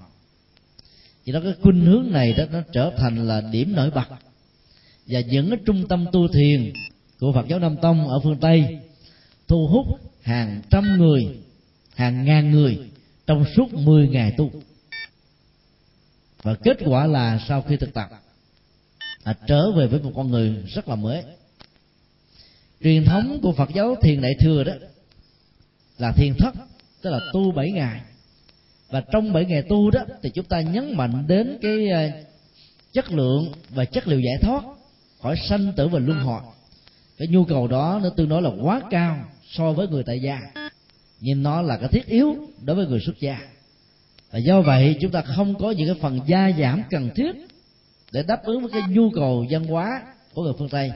vì đó cái khuynh hướng này đó nó trở thành là điểm nổi bật và những cái trung tâm tu thiền của Phật giáo Nam Tông ở phương Tây thu hút hàng trăm người, hàng ngàn người trong suốt 10 ngày tu. Và kết quả là sau khi thực tập là trở về với một con người rất là mới. Truyền thống của Phật giáo Thiền Đại Thừa đó là thiền thất, tức là tu bảy ngày. Và trong bảy ngày tu đó thì chúng ta nhấn mạnh đến cái ờ, chất lượng và chất liệu giải thoát khỏi sanh tử và luân hồi cái nhu cầu đó nó tương đối là quá cao so với người tại gia nhưng nó là cái thiết yếu đối với người xuất gia và do vậy, chúng ta không có những cái phần gia giảm cần thiết để đáp ứng với cái nhu cầu văn hóa của người phương tây.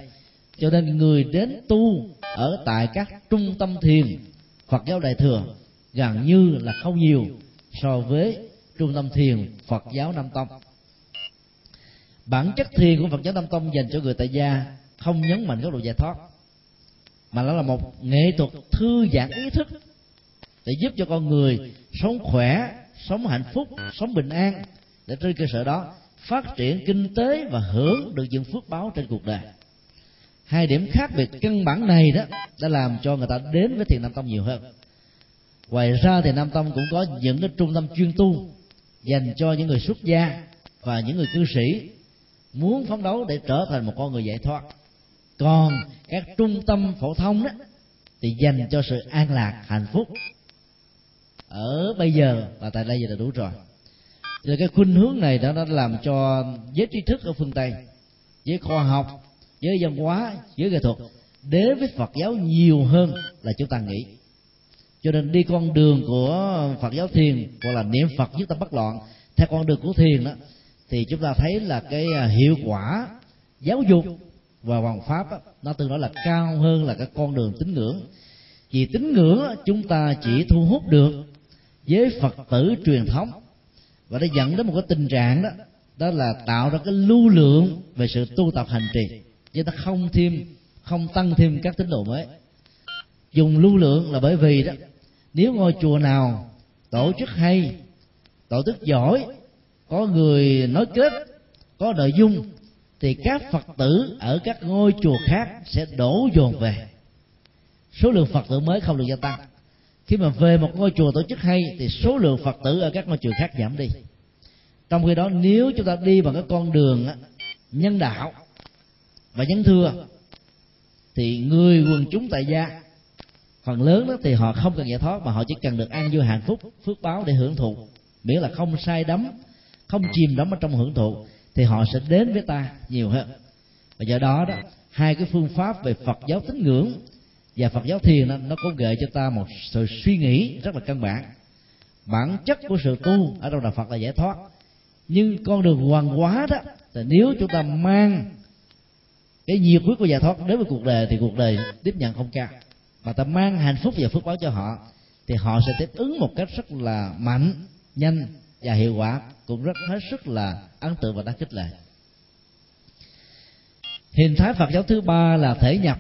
Cho nên người đến tu ở tại các trung tâm thiền phật giáo đại thừa gần như là không nhiều so với trung tâm thiền phật giáo nam tông. Bản chất thiền của phật giáo nam tông dành cho người tại gia không nhấn mạnh góc độ giải thoát, mà nó là một nghệ thuật thư giãn ý thức để giúp cho con người sống khỏe sống hạnh phúc, sống bình an. Để trên cơ sở đó, phát triển kinh tế và hưởng được những phước báo trên cuộc đời. Hai điểm khác biệt căn bản này đó đã làm cho người ta đến với thiền nam tông nhiều hơn. Ngoài ra thì nam tông cũng có những cái trung tâm chuyên tu dành cho những người xuất gia và những người cư sĩ muốn phấn đấu để trở thành một con người giải thoát. Còn các trung tâm phổ thông đó thì dành cho sự an lạc, hạnh phúc ở bây giờ và tại đây giờ là đủ rồi. Thì cái khuynh hướng này đó nó làm cho giới trí thức ở phương tây giới khoa học giới văn hóa giới nghệ thuật đến với phật giáo nhiều hơn là chúng ta nghĩ. Cho nên đi con đường của phật giáo thiền gọi là niệm phật giúp tâm bất loạn theo con đường của thiền đó thì chúng ta thấy là cái à, hiệu quả giáo dục và hoàng pháp đó, nó tương đối là cao hơn là cái con đường tín ngưỡng. Vì tín ngưỡng chúng ta chỉ thu hút được với phật tử truyền thống. Và nó dẫn đến một cái tình trạng đó đó là tạo ra cái lưu lượng về sự tu tập hành trì. Chứ ta không thêm, không tăng thêm các tín đồ mới. Dùng lưu lượng là bởi vì đó, nếu ngôi chùa nào tổ chức hay, tổ chức giỏi, có người nói kết, có nội dung, thì các phật tử ở các ngôi chùa khác sẽ đổ dồn về. Số lượng phật tử mới không được gia tăng khi mà về một ngôi chùa tổ chức hay, thì số lượng phật tử ở các ngôi chùa khác giảm đi. Trong khi đó, nếu chúng ta đi bằng cái con đường nhân đạo và nhân thừa, thì người quần chúng tại gia, phần lớn đó thì họ không cần giải thoát, mà họ chỉ cần được ăn vui hạnh phúc, phước báo để hưởng thụ. Miễn là không sai đắm, không chìm đắm ở trong hưởng thụ, thì họ sẽ đến với ta nhiều hơn. Và do đó đó, hai cái phương pháp về Phật giáo tín ngưỡng và Phật giáo thiền đó, nó cũng gợi cho ta một sự suy nghĩ rất là căn bản. Bản chất của sự tu ở trong đạo Phật là giải thoát. Nhưng con đường hoàn hóa đó thì nếu chúng ta mang cái nhiệt huyết của giải thoát đến với cuộc đời thì cuộc đời tiếp nhận không cao. Mà ta mang hạnh phúc và phước báo cho họ thì họ sẽ tiếp ứng một cách rất là mạnh nhanh và hiệu quả cũng rất hết sức là ấn tượng và đáng khích lệ. Hình thái phật giáo thứ ba là thể nhập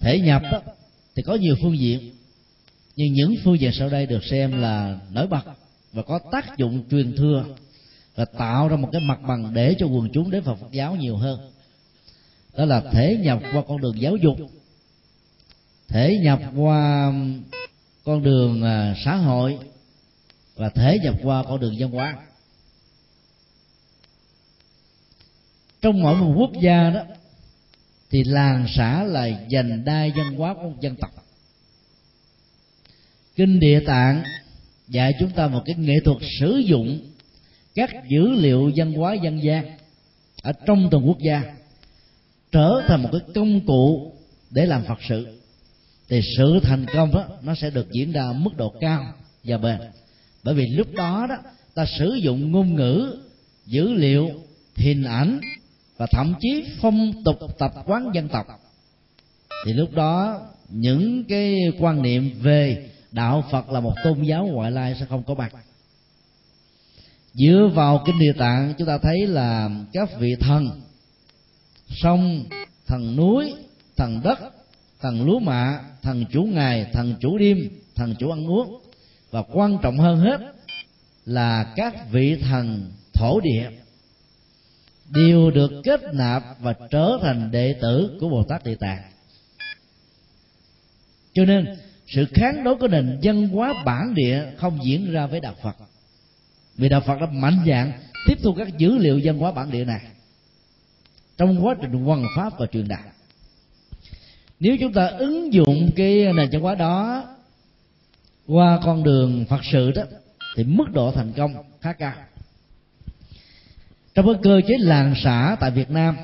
thể nhập đó, thì có nhiều phương diện. Nhưng những phương diện sau đây được xem là nổi bật và có tác dụng truyền thừa và tạo ra một cái mặt bằng để cho quần chúng đến Phật giáo nhiều hơn. Đó là thể nhập qua con đường giáo dục thể nhập qua con đường à, xã hội và thể nhập qua con đường văn hóa. Trong mỗi một quốc gia đó thì làng xã là dành đai văn hóa của một dân tộc. Kinh địa tạng dạy chúng ta một cái nghệ thuật sử dụng các dữ liệu văn hóa dân gian ở trong từng quốc gia, trở thành một cái công cụ để làm phật sự. Thì sự thành công đó, nó sẽ được diễn ra mức độ cao và bền. Bởi vì lúc đó đó, ta sử dụng ngôn ngữ, dữ liệu, hình ảnh và thậm chí phong tục tập quán dân tộc. Thì lúc đó, những cái quan niệm về đạo phật là một tôn giáo ngoại lai sẽ không có mặt. Dựa vào kinh địa tạng, chúng ta thấy là các vị thần, sông, thần núi, thần đất, thần lúa mạ, thần chủ ngày, thần chủ đêm, thần chủ ăn uống. Và quan trọng hơn hết là các vị thần thổ địa đều được kết nạp và trở thành đệ tử của bồ tát địa tạng. Cho nên, sự kháng đối của nền văn hóa bản địa không diễn ra với đạo phật. Vì đạo phật đã mạnh dạng tiếp thu các dữ liệu văn hóa bản địa này trong quá trình hoàn pháp và truyền đạt nếu chúng ta ứng dụng cái nền văn hóa đó qua con đường phật sự đó, thì mức độ thành công khá cao trong cái cơ chế làng xã tại việt nam,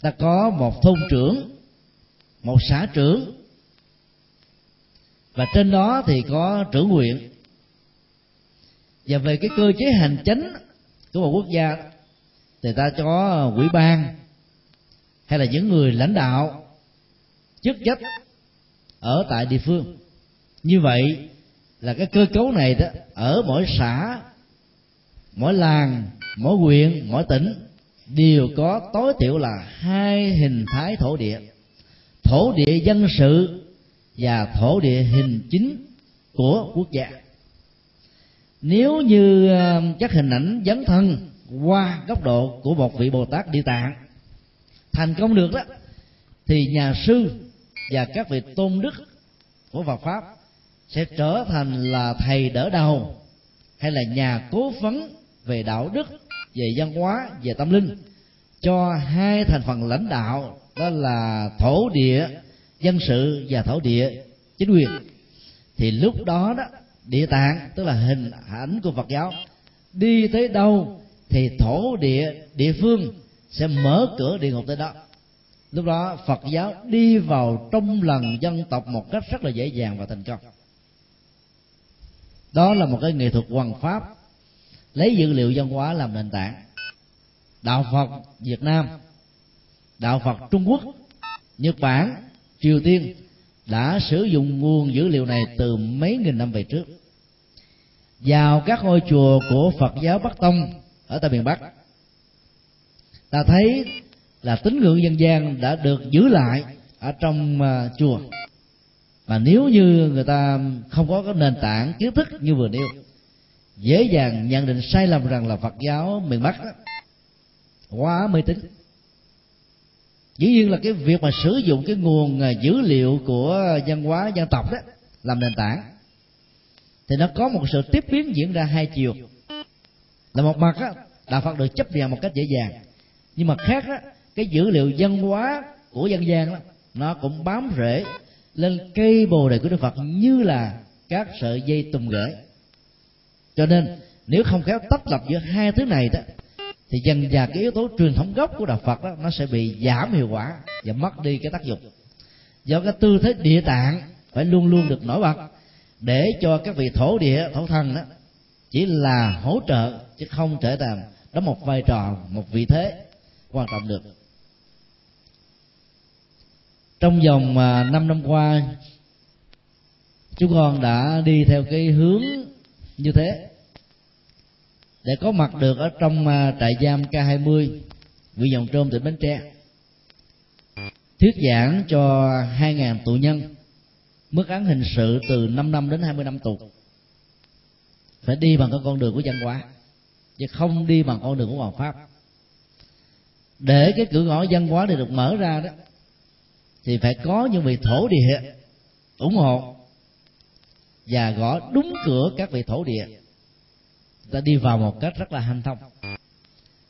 ta có một thôn trưởng, một xã trưởng. Và trên đó thì có trưởng huyện. Và về cái cơ chế hành chính của một quốc gia thì ta có quỹ ban hay là những người lãnh đạo chức trách ở tại địa phương. Như vậy là cái cơ cấu này đó, ở mỗi xã mỗi làng, mỗi huyện, mỗi tỉnh đều có tối thiểu là hai hình thái thổ địa. Thổ địa dân sự và thổ địa hình chính của quốc gia. Nếu như ờ, các hình ảnh dấn thân qua góc độ của một vị bồ tát địa tạng thành công được đó, thì nhà sư và các vị tôn đức của Phật pháp sẽ trở thành là thầy đỡ đầu hay là nhà cố vấn về đạo đức, về văn hóa, về tâm linh, cho hai thành phần lãnh đạo, đó là thổ địa, dân sự và thổ địa, chính quyền. Thì lúc đó đó, địa tạng, tức là hình ảnh của phật giáo, đi tới đâu thì thổ địa địa phương sẽ mở cửa địa ngục tới đó. Lúc đó phật giáo đi vào trong lần dân tộc một cách rất là dễ dàng và thành công. Đó là một cái nghệ thuật hoàn pháp lấy dữ liệu văn hóa làm nền tảng. Đạo phật việt nam đạo phật trung quốc nhật bản triều tiên đã sử dụng nguồn dữ liệu này từ mấy nghìn năm về trước. Vào các ngôi chùa của phật giáo bắc tông ở tại miền bắc ta thấy là tín ngưỡng dân gian đã được giữ lại ở trong uh, chùa. Mà nếu như người ta không có cái nền tảng kiến thức như vừa nêu dễ dàng nhận định sai lầm rằng là phật giáo miền bắc đó, quá mê tín. Dĩ nhiên là cái việc mà sử dụng cái nguồn à, dữ liệu của văn hóa dân tộc đó làm nền tảng. Thì nó có một sự tiếp biến diễn ra hai chiều. Là một mặt á đạo phật được chấp nhận một cách dễ dàng. Nhưng mà khác á cái dữ liệu văn hóa của dân gian đó nó cũng bám rễ lên cây bồ đề của đức phật như là các sợi dây tùng rễ cho nên, nếu không khéo tách lập giữa hai thứ này đó, thì dần dà cái yếu tố truyền thống gốc của đạo phật đó, nó sẽ bị giảm hiệu quả và mất đi cái tác dụng. Do cái tư thế địa tạng phải luôn luôn được nổi bật để cho các vị thổ địa, thổ thần đó, chỉ là hỗ trợ chứ không trở thành đóng một vai trò, một vị thế quan trọng được. Trong vòng à, 5 năm qua chúng con đã đi theo cái hướng như thế để có mặt được ở trong à, trại giam K20 huyện Dòng Trôm tỉnh Bến Tre. Thuyết giảng cho 2.000 tù nhân. Mức án hình sự từ 5 năm đến 20 năm tù. Phải đi bằng cái con đường của văn hóa, chứ không đi bằng con đường của hoàng pháp. Để cái cửa ngõ văn hóa này được mở ra đó, thì phải có những vị thổ địa ủng hộ và gõ đúng cửa các vị thổ địa ta đi vào một cách rất là hanh thông.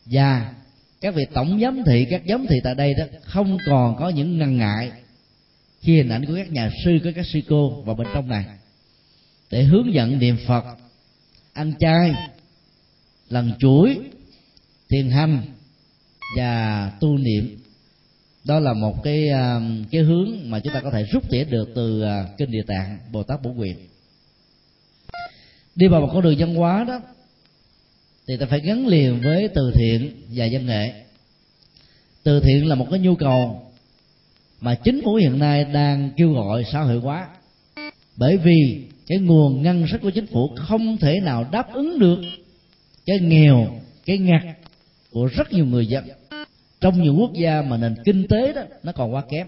Và các vị tổng giám thị, các giám thị tại đây đó, không còn có những ngần ngại khi hình ảnh của các nhà sư, của các sư cô vào bên trong này. Để hướng dẫn niệm phật, ăn chay, lần chuỗi, thiền hành và tu niệm. Đó là một cái à, cái hướng mà chúng ta có thể rút tỉa được từ à, kinh địa tạng bồ tát bổ quyền đi vào một con đường văn hóa đó thì ta phải gắn liền với từ thiện và văn nghệ. Từ thiện là một cái nhu cầu mà chính phủ hiện nay đang kêu gọi xã hội hóa. Bởi vì cái nguồn ngân sách của chính phủ không thể nào đáp ứng được cái nghèo, cái ngặt của rất nhiều người dân. Trong nhiều quốc gia mà nền kinh tế đó, nó còn quá kém.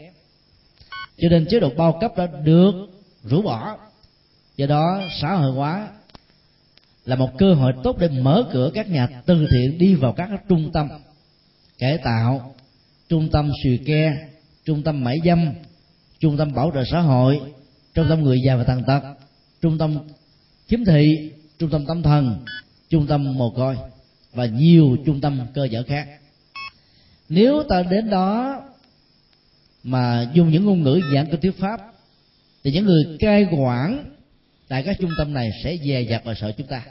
Cho nên chế độ bao cấp đã được rũ bỏ. Do đó, xã hội hóa là một cơ hội tốt để mở cửa các nhà từ thiện đi vào các trung tâm, cải tạo trung tâm xùy ke trung tâm mãi dâm, trung tâm bảo trợ xã hội, trung tâm người già và tàn tật, trung tâm khiếm thị, trung tâm tâm thần, trung tâm mồ côi và nhiều trung tâm cơ sở khác. Nếu ta đến đó mà dùng những ngôn ngữ giảng kinh thuyết pháp, thì những người cai quản tại các trung tâm này sẽ dè dặt và sợ chúng ta.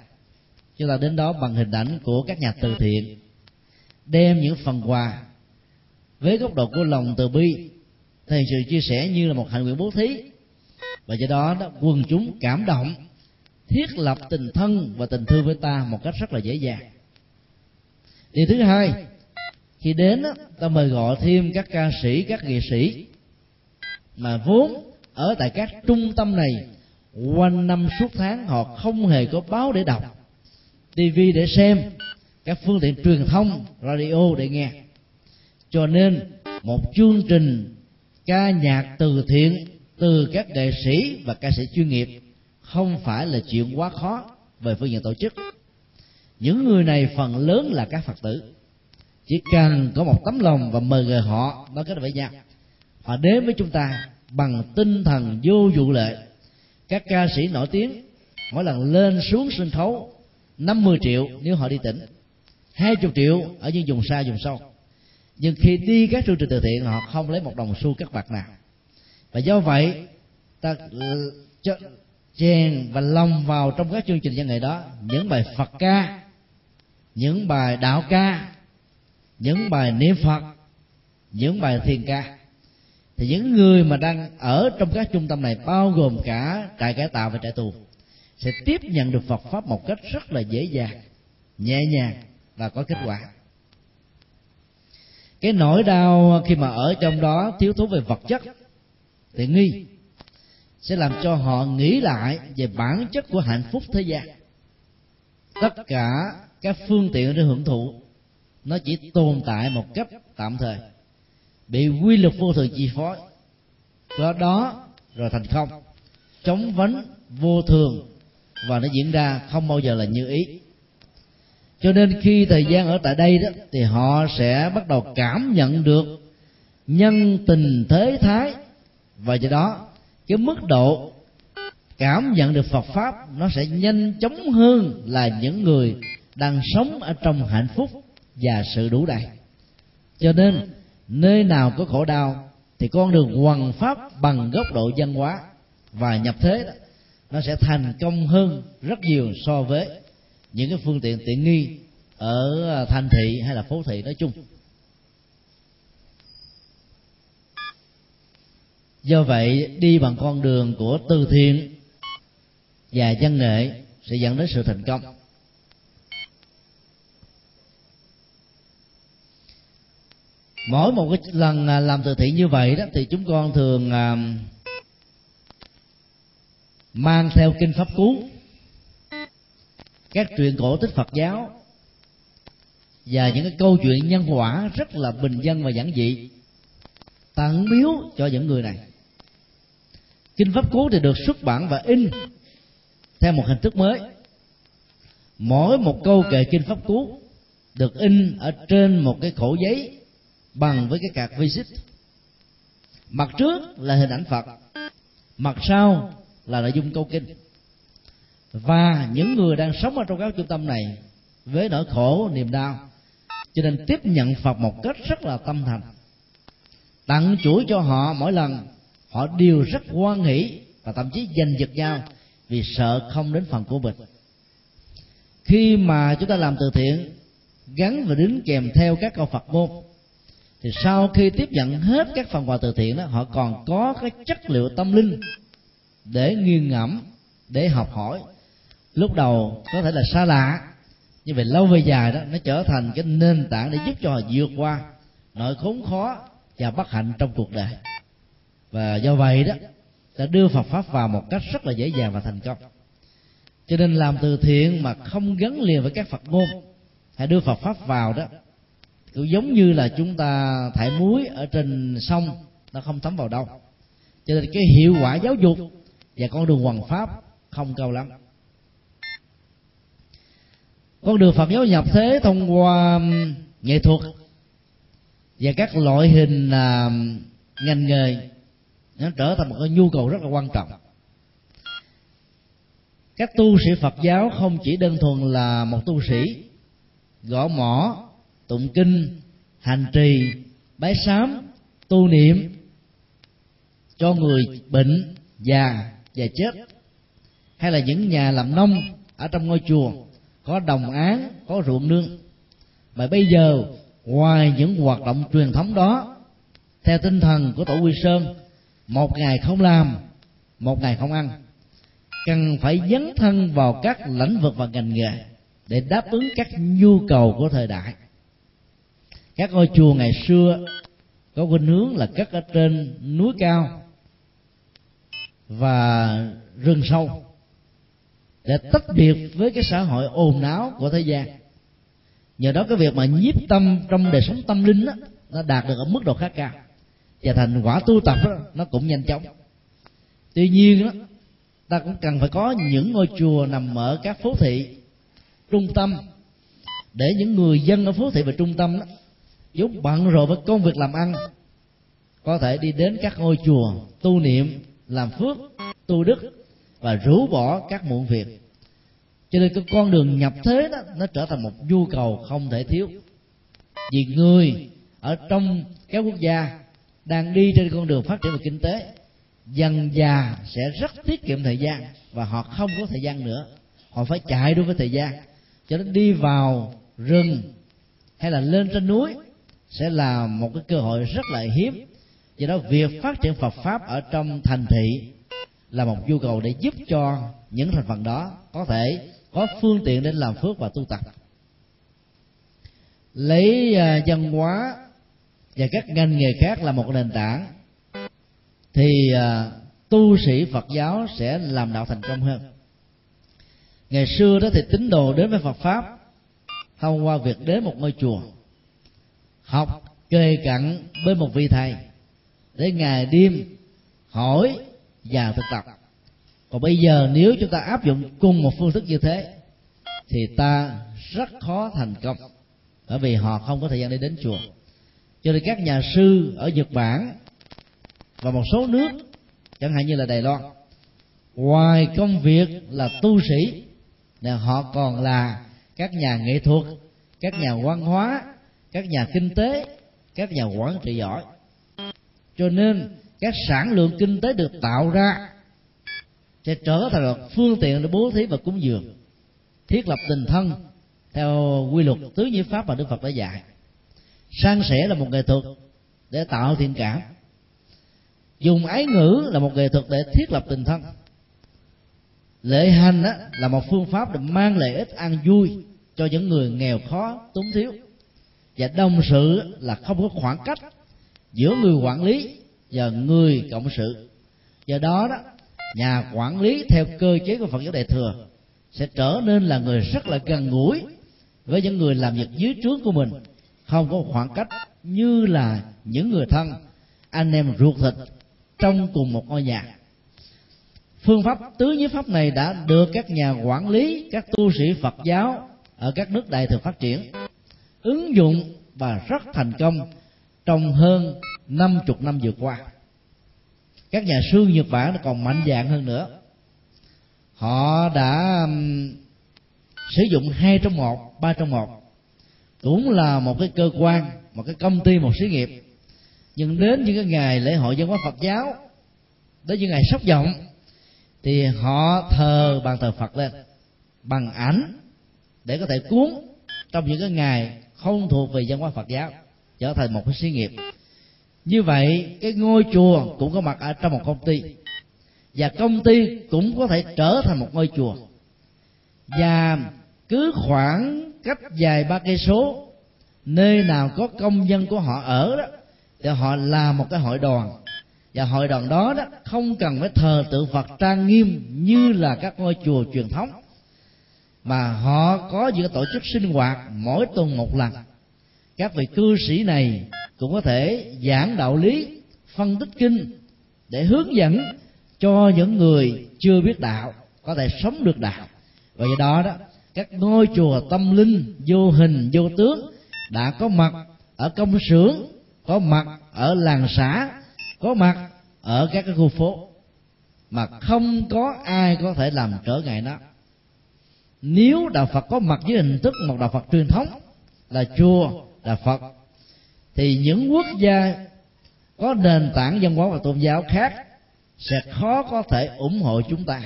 Chúng ta đến đó bằng hình ảnh của các nhà từ thiện đem những phần quà với góc độ của lòng từ bi. Thì sự chia sẻ như là một hành nguyện bố thí. Và do đó, đó quần chúng cảm động thiết lập tình thân và tình thương với ta một cách rất là dễ dàng. Điều thứ hai khi đến ta mời gọi thêm các ca sĩ các nghệ sĩ mà vốn ở tại các trung tâm này quanh năm suốt tháng họ không hề có báo để đọc tv để xem, các phương tiện truyền thông, radio để nghe. Cho nên, một chương trình ca nhạc từ thiện từ các nghệ sĩ và ca sĩ chuyên nghiệp không phải là chuyện quá khó về phương diện tổ chức. Những người này phần lớn là các phật tử. Chỉ cần có một tấm lòng và mời người họ nói kết với nhau họ đến với chúng ta bằng tinh thần vô vụ lệ các ca sĩ nổi tiếng, mỗi lần lên xuống sân khấu 50 triệu nếu họ đi tỉnh. 20 triệu ở những vùng xa, vùng sâu. Nhưng khi đi các chương trình từ thiện, họ không lấy một đồng xu các bạc nào. Và do vậy, ta cho chèn và lòng vào trong các chương trình văn nghệ đó, những bài phật ca, những bài đạo ca, những bài niệm phật, những bài thiền ca thì những người mà đang ở trong các trung tâm này bao gồm cả trại cải tạo và trại tù sẽ tiếp nhận được Phật pháp một cách rất là dễ dàng, nhẹ nhàng và có kết quả. Cái nỗi đau khi mà ở trong đó thiếu thốn về vật chất, tiện nghi, sẽ làm cho họ nghĩ lại về bản chất của hạnh phúc thế gian. Tất cả các phương tiện để hưởng thụ, nó chỉ tồn tại một cách tạm thời bị quy luật vô thường chi phối. Có đó, rồi thành không. Chống vấn vô thường, và nó diễn ra không bao giờ là như ý. Cho nên khi thời gian ở tại đây đó, thì họ sẽ bắt đầu cảm nhận được nhân tình thế thái, và do đó, cái mức độ cảm nhận được Phật pháp nó sẽ nhanh chóng hơn là những người đang sống ở trong hạnh phúc và sự đủ đầy. Cho nên nơi nào có khổ đau, thì con đường hoằng pháp bằng góc độ văn hóa. Và nhập thế đó, nó sẽ thành công hơn rất nhiều so với những cái phương tiện tiện nghi ở à, thành thị hay là phố thị nói chung. Do vậy, đi bằng con đường của từ thiện và văn nghệ sẽ dẫn đến sự thành công. Mỗi một cái lần à, làm từ thiện như vậy đó thì chúng con thường à, mang theo kinh pháp cú các truyện cổ tích phật giáo và những cái câu chuyện nhân quả rất là bình dân và giản dị tặng biếu cho những người này. Kinh pháp cú thì được xuất bản và in theo một hình thức mới. Mỗi một câu kệ kinh pháp cú được in ở trên một cái khổ giấy bằng với cái card visit mặt trước là hình ảnh phật, mặt sau là nội dung câu kinh. Và những người đang sống ở trong các trung tâm này với nỗi khổ, niềm đau, cho nên tiếp nhận phật một cách rất là tâm thành. Tặng chuỗi cho họ mỗi lần, họ đều rất hoan hỷ và thậm chí giành giật nhau vì sợ không đến phần của mình. Khi mà chúng ta làm từ thiện, gắn và đính kèm theo các câu phật môn thì sau khi tiếp nhận hết các phần quà từ thiện đó, họ còn có cái chất liệu tâm linh để nghiêng ngẫm, để học hỏi. Lúc đầu có thể là xa lạ, nhưng về lâu về dài đó, nó trở thành cái nền tảng để giúp cho họ vượt qua nỗi khốn khó và bất hạnh trong cuộc đời. Và do vậy đó, đã đưa Phật pháp vào một cách rất là dễ dàng và thành công. Cho nên làm từ thiện mà không gắn liền với các Phật ngôn hãy đưa Phật pháp vào đó cũng giống như là chúng ta thải muối ở trên sông, nó không thấm vào đâu. Cho nên cái hiệu quả giáo dục và con đường hoàn pháp không cao lắm. Con đường Phật giáo nhập thế thông qua nghệ thuật và các loại hình à, ngành nghề, nó trở thành một cái nhu cầu rất là quan trọng. Các tu sĩ Phật giáo không chỉ đơn thuần là một tu sĩ gõ mỏ tụng kinh, hành trì, bái sám, tu niệm cho người bệnh già và chết, hay là những nhà làm nông ở trong ngôi chùa có đồng án, có ruộng nương. Mà bây giờ, ngoài những hoạt động truyền thống đó, theo tinh thần của tổ quy sơn, một ngày không làm, một ngày không ăn, cần phải dấn thân vào các lĩnh vực và ngành nghề để đáp ứng các nhu cầu của thời đại các ngôi chùa ngày xưa có khuynh hướng là cất ở trên núi cao và rừng sâu để tách biệt với cái xã hội ồn ào của thế gian. Nhờ đó cái việc mà nhiếp tâm trong đời sống tâm linh đó, nó đạt được ở mức độ khá cao và thành quả tu tập đó, nó cũng nhanh chóng. Tuy nhiên đó, ta cũng cần phải có những ngôi chùa nằm ở các phố thị trung tâm để những người dân ở phố thị và trung tâm đó vốn bận rộn với công việc làm ăn. Có thể đi đến các ngôi chùa, tu niệm, làm phước, tu đức và rũ bỏ các muộn việc. Cho nên cái con đường nhập thế đó, nó trở thành một nhu cầu không thể thiếu. Vì người ở trong các quốc gia đang đi trên con đường phát triển về kinh tế, dần già sẽ rất tiết kiệm thời gian và họ không có thời gian nữa. Họ phải chạy đối với thời gian. Cho nên đi vào rừng hay là lên trên núi sẽ là một cái cơ hội rất là hiếm. Do đó, việc phát triển Phật pháp ở trong thành thị là một nhu cầu để giúp cho những thành phần đó có thể có phương tiện để làm phước và tu tập. Lấy à, văn hóa và các ngành nghề khác là một nền tảng, thì à, tu sĩ Phật giáo sẽ làm đạo thành công hơn. Ngày xưa đó thì tín đồ đến với Phật pháp, thông qua việc đến một ngôi chùa học kề cận bên một vị thầy để ngày đêm hỏi và thực tập. Còn bây giờ nếu chúng ta áp dụng cùng một phương thức như thế, thì ta rất khó thành công, bởi vì họ không có thời gian để đến chùa. Cho nên các nhà sư ở nhật bản và một số nước, chẳng hạn như là đài loan, ngoài công việc là tu sĩ thì họ còn là các nhà nghệ thuật, các nhà văn hóa các nhà kinh tế, các nhà quản trị giỏi. Cho nên, các sản lượng kinh tế được tạo ra sẽ trở thành một phương tiện để bố thí và cúng dường, thiết lập tình thân theo quy luật tứ nhiếp pháp mà đức phật đã dạy. San sẻ là một nghệ thuật để tạo thiện cảm. Dùng ái ngữ là một nghệ thuật để thiết lập tình thân. Lễ hành là một phương pháp để mang lợi ích an vui cho những người nghèo khó, túng thiếu và đồng sự là không có khoảng cách giữa người quản lý và người cộng sự. Do đó đó, nhà quản lý theo cơ chế của phật giáo đại thừa sẽ trở nên là người rất là gần gũi với những người làm việc dưới trướng của mình. Không có khoảng cách như là những người thân, anh em ruột thịt trong cùng một ngôi nhà. Phương pháp tứ nhiếp pháp này đã được các nhà quản lý, các tu sĩ phật giáo ở các nước đại thừa phát triển ứng dụng và rất thành công trong hơn năm chục năm vừa qua. Các nhà sư nhật bản còn mạnh dạng hơn nữa. Họ đã sử dụng hai trong một, ba trong một. Cũng là một cái cơ quan, một cái công ty, một xí nghiệp. Nhưng đến những cái ngày lễ hội văn hóa phật giáo, đến những ngày sốc vọng, thì họ thờ bàn thờ phật lên, bằng ảnh để có thể cuốn trong những cái ngày không thuộc về văn hóa phật giáo, trở thành một cái xí nghiệp. Như vậy, cái ngôi chùa cũng có mặt ở trong một công ty, và công ty cũng có thể trở thành một ngôi chùa. Và cứ khoảng cách dài ba cây số, nơi nào có công dân của họ ở đó, thì họ là một cái hội đoàn. Và hội đoàn đó đó không cần phải thờ tự Phật trang nghiêm như là các ngôi chùa truyền thống mà họ có những tổ chức sinh hoạt mỗi tuần một lần. Các vị cư sĩ này cũng có thể giảng đạo lý, phân tích kinh để hướng dẫn cho những người chưa biết đạo, có thể sống được đạo. Và do đó đó, các ngôi chùa tâm linh, vô hình, vô tướng đã có mặt ở công xưởng, có mặt ở làng xã, có mặt ở các cái khu phố. Mà không có ai có thể làm trở ngại nó nếu đạo phật có mặt với hình thức một đạo phật truyền thống là chùa, là phật, thì những quốc gia có nền tảng văn hóa và tôn giáo khác sẽ khó có thể ủng hộ chúng ta.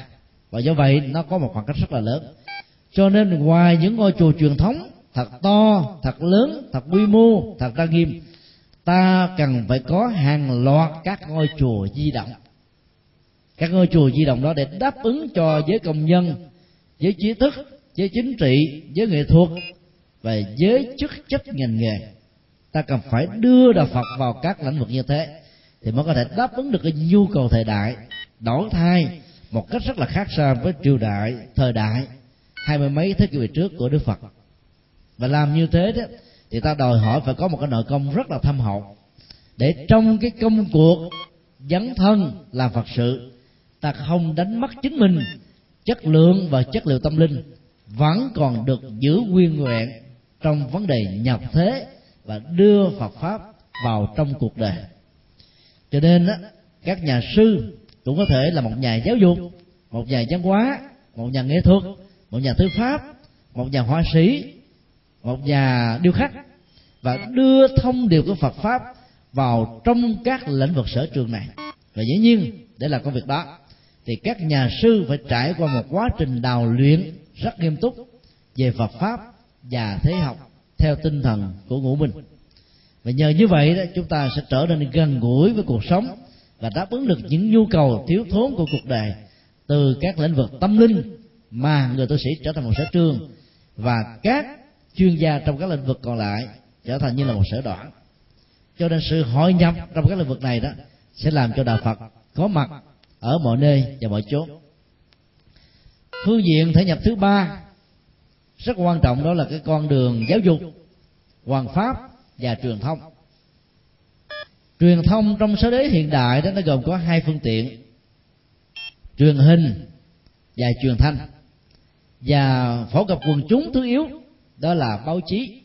Và do vậy, nó có một khoảng cách rất là lớn. Cho nên ngoài những ngôi chùa truyền thống thật to, thật lớn, thật quy mô, thật đa nghiêm, ta cần phải có hàng loạt các ngôi chùa di động. Các ngôi chùa di động đó để đáp ứng cho giới công nhân giới trí thức giới chính trị giới nghệ thuật và giới chức trách ngành nghề. Ta cần phải đưa đạo phật vào các lĩnh vực như thế thì mới có thể đáp ứng được cái nhu cầu thời đại. Đổi thay một cách rất là khác xa với triều đại, thời đại, hai mươi mấy thế kỷ về trước của đức phật. Và làm như thế đó thì ta đòi hỏi phải có một cái nội công rất là thâm hậu. Để trong cái công cuộc dấn thân làm phật sự, ta không đánh mất chính mình chất lượng và chất liệu tâm linh vẫn còn được giữ nguyên nguyện trong vấn đề nhập thế và đưa Phật pháp vào trong cuộc đời. Cho nên á, các nhà sư cũng có thể là một nhà giáo dục một nhà văn hóa một nhà nghệ thuật một nhà thư pháp một nhà họa sĩ một nhà điêu khắc và đưa thông điệp của Phật pháp vào trong các lĩnh vực sở trường này. Và dĩ nhiên để làm công việc đó thì các nhà sư phải trải qua một quá trình đào luyện rất nghiêm túc về Phật pháp và thế học theo tinh thần của ngũ minh. Và nhờ như vậy đó, chúng ta sẽ trở nên gần gũi với cuộc sống và đáp ứng được những nhu cầu thiếu thốn của cuộc đời từ các lĩnh vực tâm linh mà người tu sĩ trở thành một sở trường và các chuyên gia trong các lĩnh vực còn lại trở thành như là một sở đoạn. Cho nên sự hội nhập trong các lĩnh vực này đó sẽ làm cho đạo phật có mặt ở mọi nơi và mọi chỗ phương diện thể nhập thứ ba, rất quan trọng đó là cái con đường giáo dục hoàn pháp và truyền thông. Truyền thông trong số đế hiện đại đó, nó gồm có hai phương tiện, truyền hình và truyền thanh. Và phổ cập quần chúng thứ yếu đó là báo chí.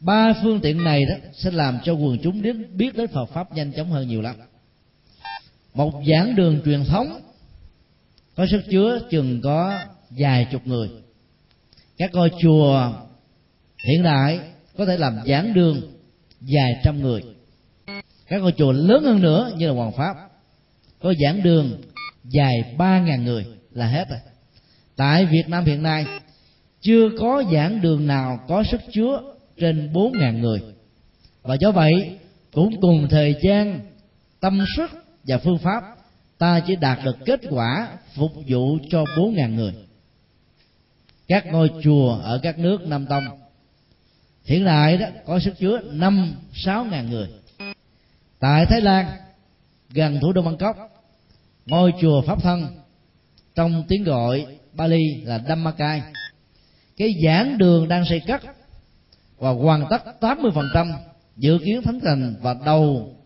Ba phương tiện này đó sẽ làm cho quần chúng đến biết đến Phật pháp nhanh chóng hơn nhiều lắm một giảng đường truyền thống, có sức chứa chừng có vài chục người. Các ngôi chùa hiện đại có thể làm giảng đường vài trăm người. Các ngôi chùa lớn hơn nữa như là hoàng pháp, có giảng đường dài ba ngàn người là hết rồi. Tại việt nam hiện nay, chưa có giảng đường nào có sức chứa trên bốn ngàn người. Và do vậy, cũng cùng thời gian, tâm sức và phương pháp, ta chỉ đạt được kết quả phục vụ cho bốn ngàn người. Các ngôi chùa ở các nước nam tông, hiện đại đó có sức chứa năm sáu ngàn người. Tại thái lan, gần thủ đô bangkok, ngôi chùa pháp thân, trong tiếng gọi bali là Dhammakai. Cái giảng đường đang xây cất và hoàn tất 80% dự kiến thánh thành vào đầu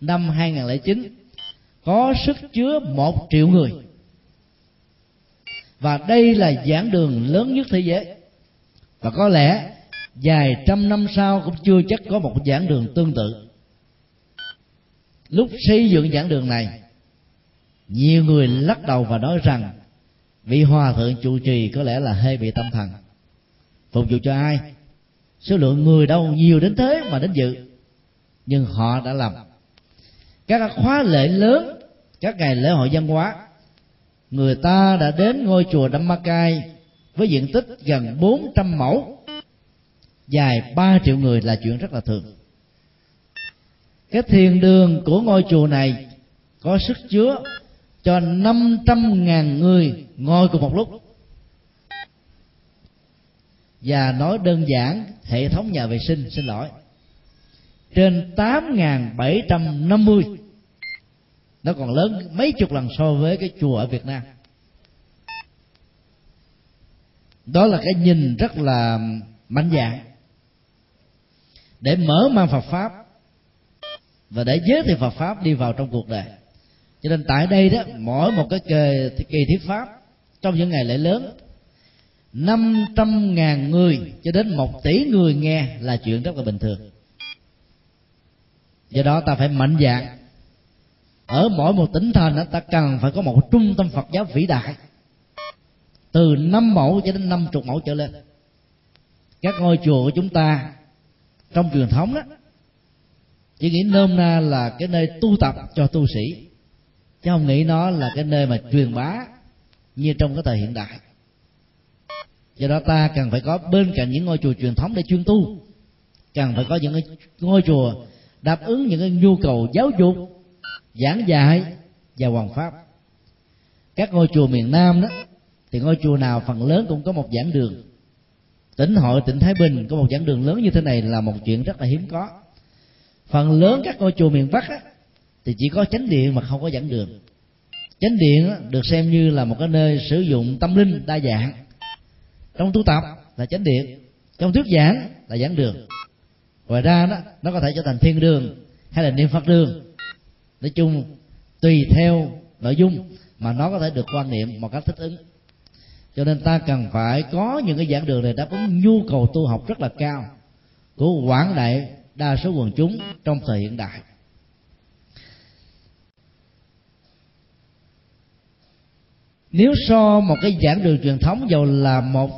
năm 2009 có sức chứa một triệu người. Và đây là giảng đường lớn nhất thế giới. Và có lẽ vài trăm năm sau cũng chưa chắc có một giảng đường tương tự. Lúc xây dựng giảng đường này, nhiều người lắc đầu và nói rằng, vị hòa thượng trụ trì có lẽ là hơi bị tâm thần. Phục vụ cho ai? Số lượng người đâu nhiều đến thế mà đến dự? Nhưng họ đã làm. Các khóa lễ lớn các ngày lễ hội văn hóa, người ta đã đến ngôi chùa Dhammakai với diện tích gần 400 mẫu. Dài 3 triệu người là chuyện rất là thường. Cái thiền đường của ngôi chùa này có sức chứa cho 500.000 người ngồi cùng một lúc. Và nói đơn giản, hệ thống nhà vệ sinh, xin lỗi, trên 8.750 nó còn lớn mấy chục lần so với cái chùa ở Việt Nam. Đó là cái nhìn rất là mạnh dạng. Để mở mang Phật pháp và để giới thiệu Phật pháp đi vào trong cuộc đời. Cho nên tại đây đó mỗi một cái kỳ, kỳ thuyết pháp trong những ngày lễ lớn 500 ngàn người cho đến một tỷ người nghe là chuyện rất là bình thường. Do đó ta phải mạnh dạng ở mỗi một tỉnh thành ta cần phải có một trung tâm Phật giáo vĩ đại. Từ năm mẫu cho đến năm chục mẫu trở lên. Các ngôi chùa của chúng ta trong truyền thống đó, chỉ nghĩ nôm na là cái nơi tu tập cho tu sĩ, chứ không nghĩ nó là cái nơi mà truyền bá như trong cái thời hiện đại. Do đó ta cần phải có bên cạnh những ngôi chùa truyền thống để chuyên tu, cần phải có những ngôi chùa đáp ứng những cái nhu cầu giáo dục giảng dạy và hoàn pháp. Các ngôi chùa miền nam đó thì ngôi chùa nào phần lớn cũng có một giảng đường. Tỉnh hội tỉnh thái bình có một giảng đường lớn như thế này là một chuyện rất là hiếm có. Phần lớn các ngôi chùa miền bắc á, thì chỉ có chánh điện mà không có giảng đường. Chánh điện á, được xem như là một cái nơi sử dụng tâm linh đa dạng. Trong tu tập là chánh điện trong thuyết giảng là giảng đường. Ngoài ra đó nó có thể trở thành thiên đường hay là niệm phật đường nói chung, tùy theo nội dung mà nó có thể được quan niệm một cách thích ứng. Cho nên ta cần phải có những cái giảng đường này đáp ứng nhu cầu tu học rất là cao của quảng đại đa số quần chúng trong thời hiện đại. Nếu so một cái giảng đường truyền thống dầu là một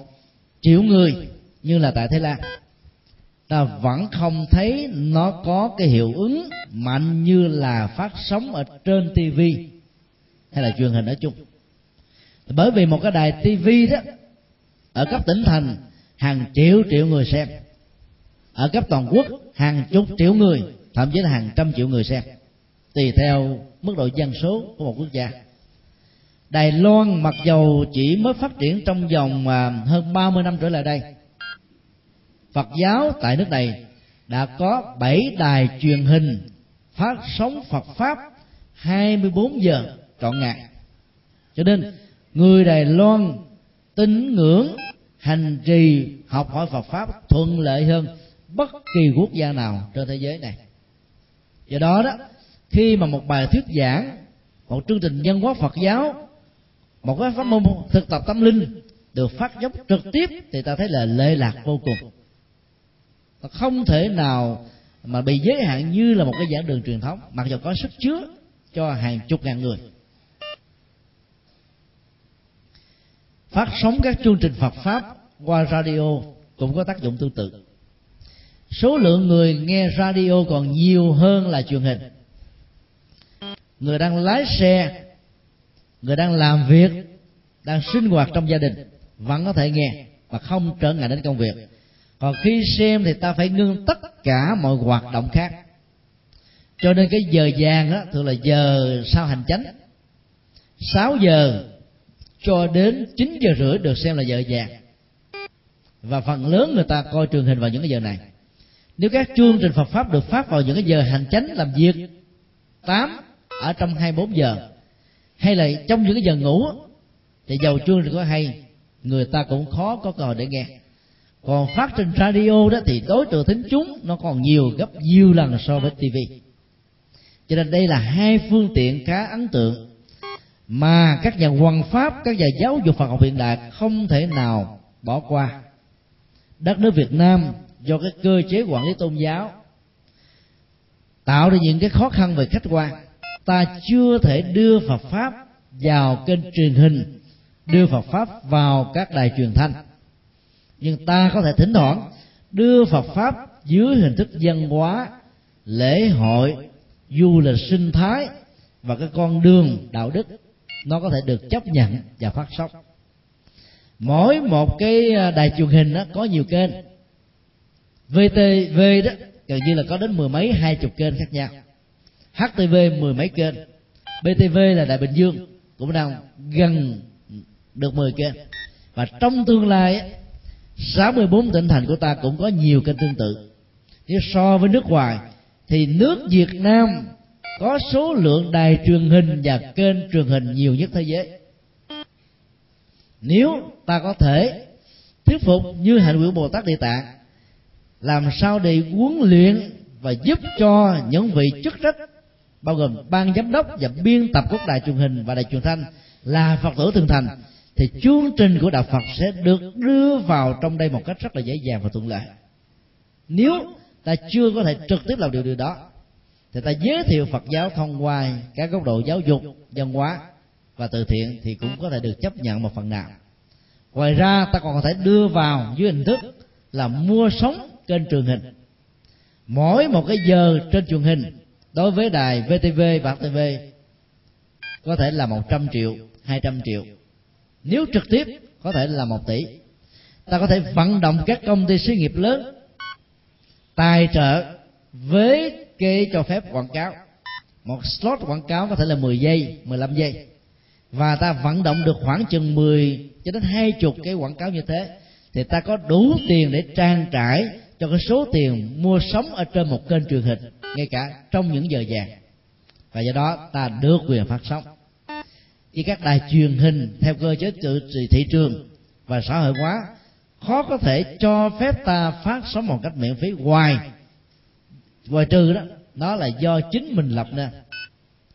triệu người như là tại thái lan ta vẫn không thấy nó có cái hiệu ứng mạnh như là phát sóng ở trên tv hay là truyền hình nói chung. Bởi vì một cái đài tv đó, ở cấp tỉnh thành, hàng triệu triệu người xem. Ở cấp toàn quốc, hàng chục triệu người, thậm chí là hàng trăm triệu người xem. Tùy theo mức độ dân số của một quốc gia. Đài Loan mặc dầu chỉ mới phát triển trong vòng à, hơn 30 năm trở lại đây. Phật giáo tại nước này đã có 7 đài truyền hình phát sóng Phật Pháp 24 giờ trọn ngày. Cho nên, người Đài Loan tín ngưỡng, hành trì, học hỏi Phật pháp thuận lợi hơn bất kỳ quốc gia nào trên thế giới này. Do đó đó, khi mà một bài thuyết giảng, một chương trình nhân hóa Phật giáo, một cái pháp môn thực tập tâm linh được phát dốc trực tiếp thì ta thấy là lệ lạc vô cùng không thể nào mà bị giới hạn như là một cái giảng đường truyền thống, mặc dù có sức chứa cho hàng chục ngàn người. Phát sóng các chương trình Phật pháp qua radio cũng có tác dụng tương tự. Số lượng người nghe radio còn nhiều hơn là truyền hình. Người đang lái xe, người đang làm việc, đang sinh hoạt trong gia đình vẫn có thể nghe mà không trở ngại đến công việc còn khi xem thì ta phải ngưng tất cả mọi hoạt động khác. Cho nên cái giờ vàng đó thường là giờ sau hành chánh. 6 giờ cho đến 9 giờ rưỡi được xem là giờ vàng. Và phần lớn người ta coi truyền hình vào những cái giờ này. Nếu các chương trình Phật pháp được phát vào những cái giờ hành chánh làm việc 8 ở trong 24 giờ, hay là trong những cái giờ ngủ thì dầu chương trình có hay, người ta cũng khó có cơ hội để nghe còn phát trên radio đó thì đối tượng thính chúng nó còn nhiều gấp nhiều lần so với TV cho nên đây là hai phương tiện khá ấn tượng mà các nhà hoàng pháp, các nhà giáo dục Phật học hiện đại không thể nào bỏ qua. Đất nước Việt Nam do cái cơ chế quản lý tôn giáo tạo ra những cái khó khăn về khách quan. Ta chưa thể đưa Phật pháp vào kênh truyền hình, đưa Phật pháp vào các đài truyền thanh nhưng ta có thể thỉnh thoảng đưa Phật pháp dưới hình thức văn hóa, lễ hội du lịch sinh thái và cái con đường đạo đức, nó có thể được chấp nhận và phát sóng. Mỗi một cái à, đài truyền hình đó có nhiều kênh. VTV đó, gần như là có đến mười mấy, hai chục kênh khác nhau. HTV mười mấy kênh. BTV là Đại Bình Dương, cũng đang gần được 10 kênh. Và trong tương lai 64 tỉnh thành của ta cũng có nhiều kênh tương tự. Nếu so với nước ngoài, thì nước Việt Nam có số lượng đài truyền hình và kênh truyền hình nhiều nhất thế giới. Nếu ta có thể thuyết phục như hạnh nguyện bồ tát địa tạng, làm sao để huấn luyện và giúp cho những vị chức trách, bao gồm ban giám đốc và biên tập các đài truyền hình và đài truyền thanh là phật tử thường thành thì chương trình của đạo phật sẽ được đưa vào trong đây một cách rất là dễ dàng và thuận lợi. Nếu ta chưa có thể trực tiếp làm điều điều đó, thì ta giới thiệu phật giáo thông qua các góc độ giáo dục, văn hóa và từ thiện thì cũng có thể được chấp nhận một phần nào. Ngoài ra, ta còn có thể đưa vào dưới hình thức là mua sóng kênh truyền hình. Mỗi một cái giờ trên truyền hình đối với đài VTV và TV có thể là 100 triệu 200 triệu nếu trực tiếp, có thể là một tỷ. Ta có thể vận động các công ty xí nghiệp lớn, tài trợ với cái cho phép quảng cáo. Một slot quảng cáo có thể là 10 giây 15 giây. Và ta vận động được khoảng chừng 10 cho đến hai chục cái quảng cáo như thế, thì ta có đủ tiền để trang trải cho cái số tiền mua sắm ở trên một kênh truyền hình, ngay cả trong những giờ vàng. Và do đó, ta được quyền phát sóng với các đài truyền hình theo cơ chế tự thị trường và xã hội hóa, khó có thể cho phép ta phát sóng một cách miễn phí ngoài ngoài trừ đó nó là do chính mình lập nên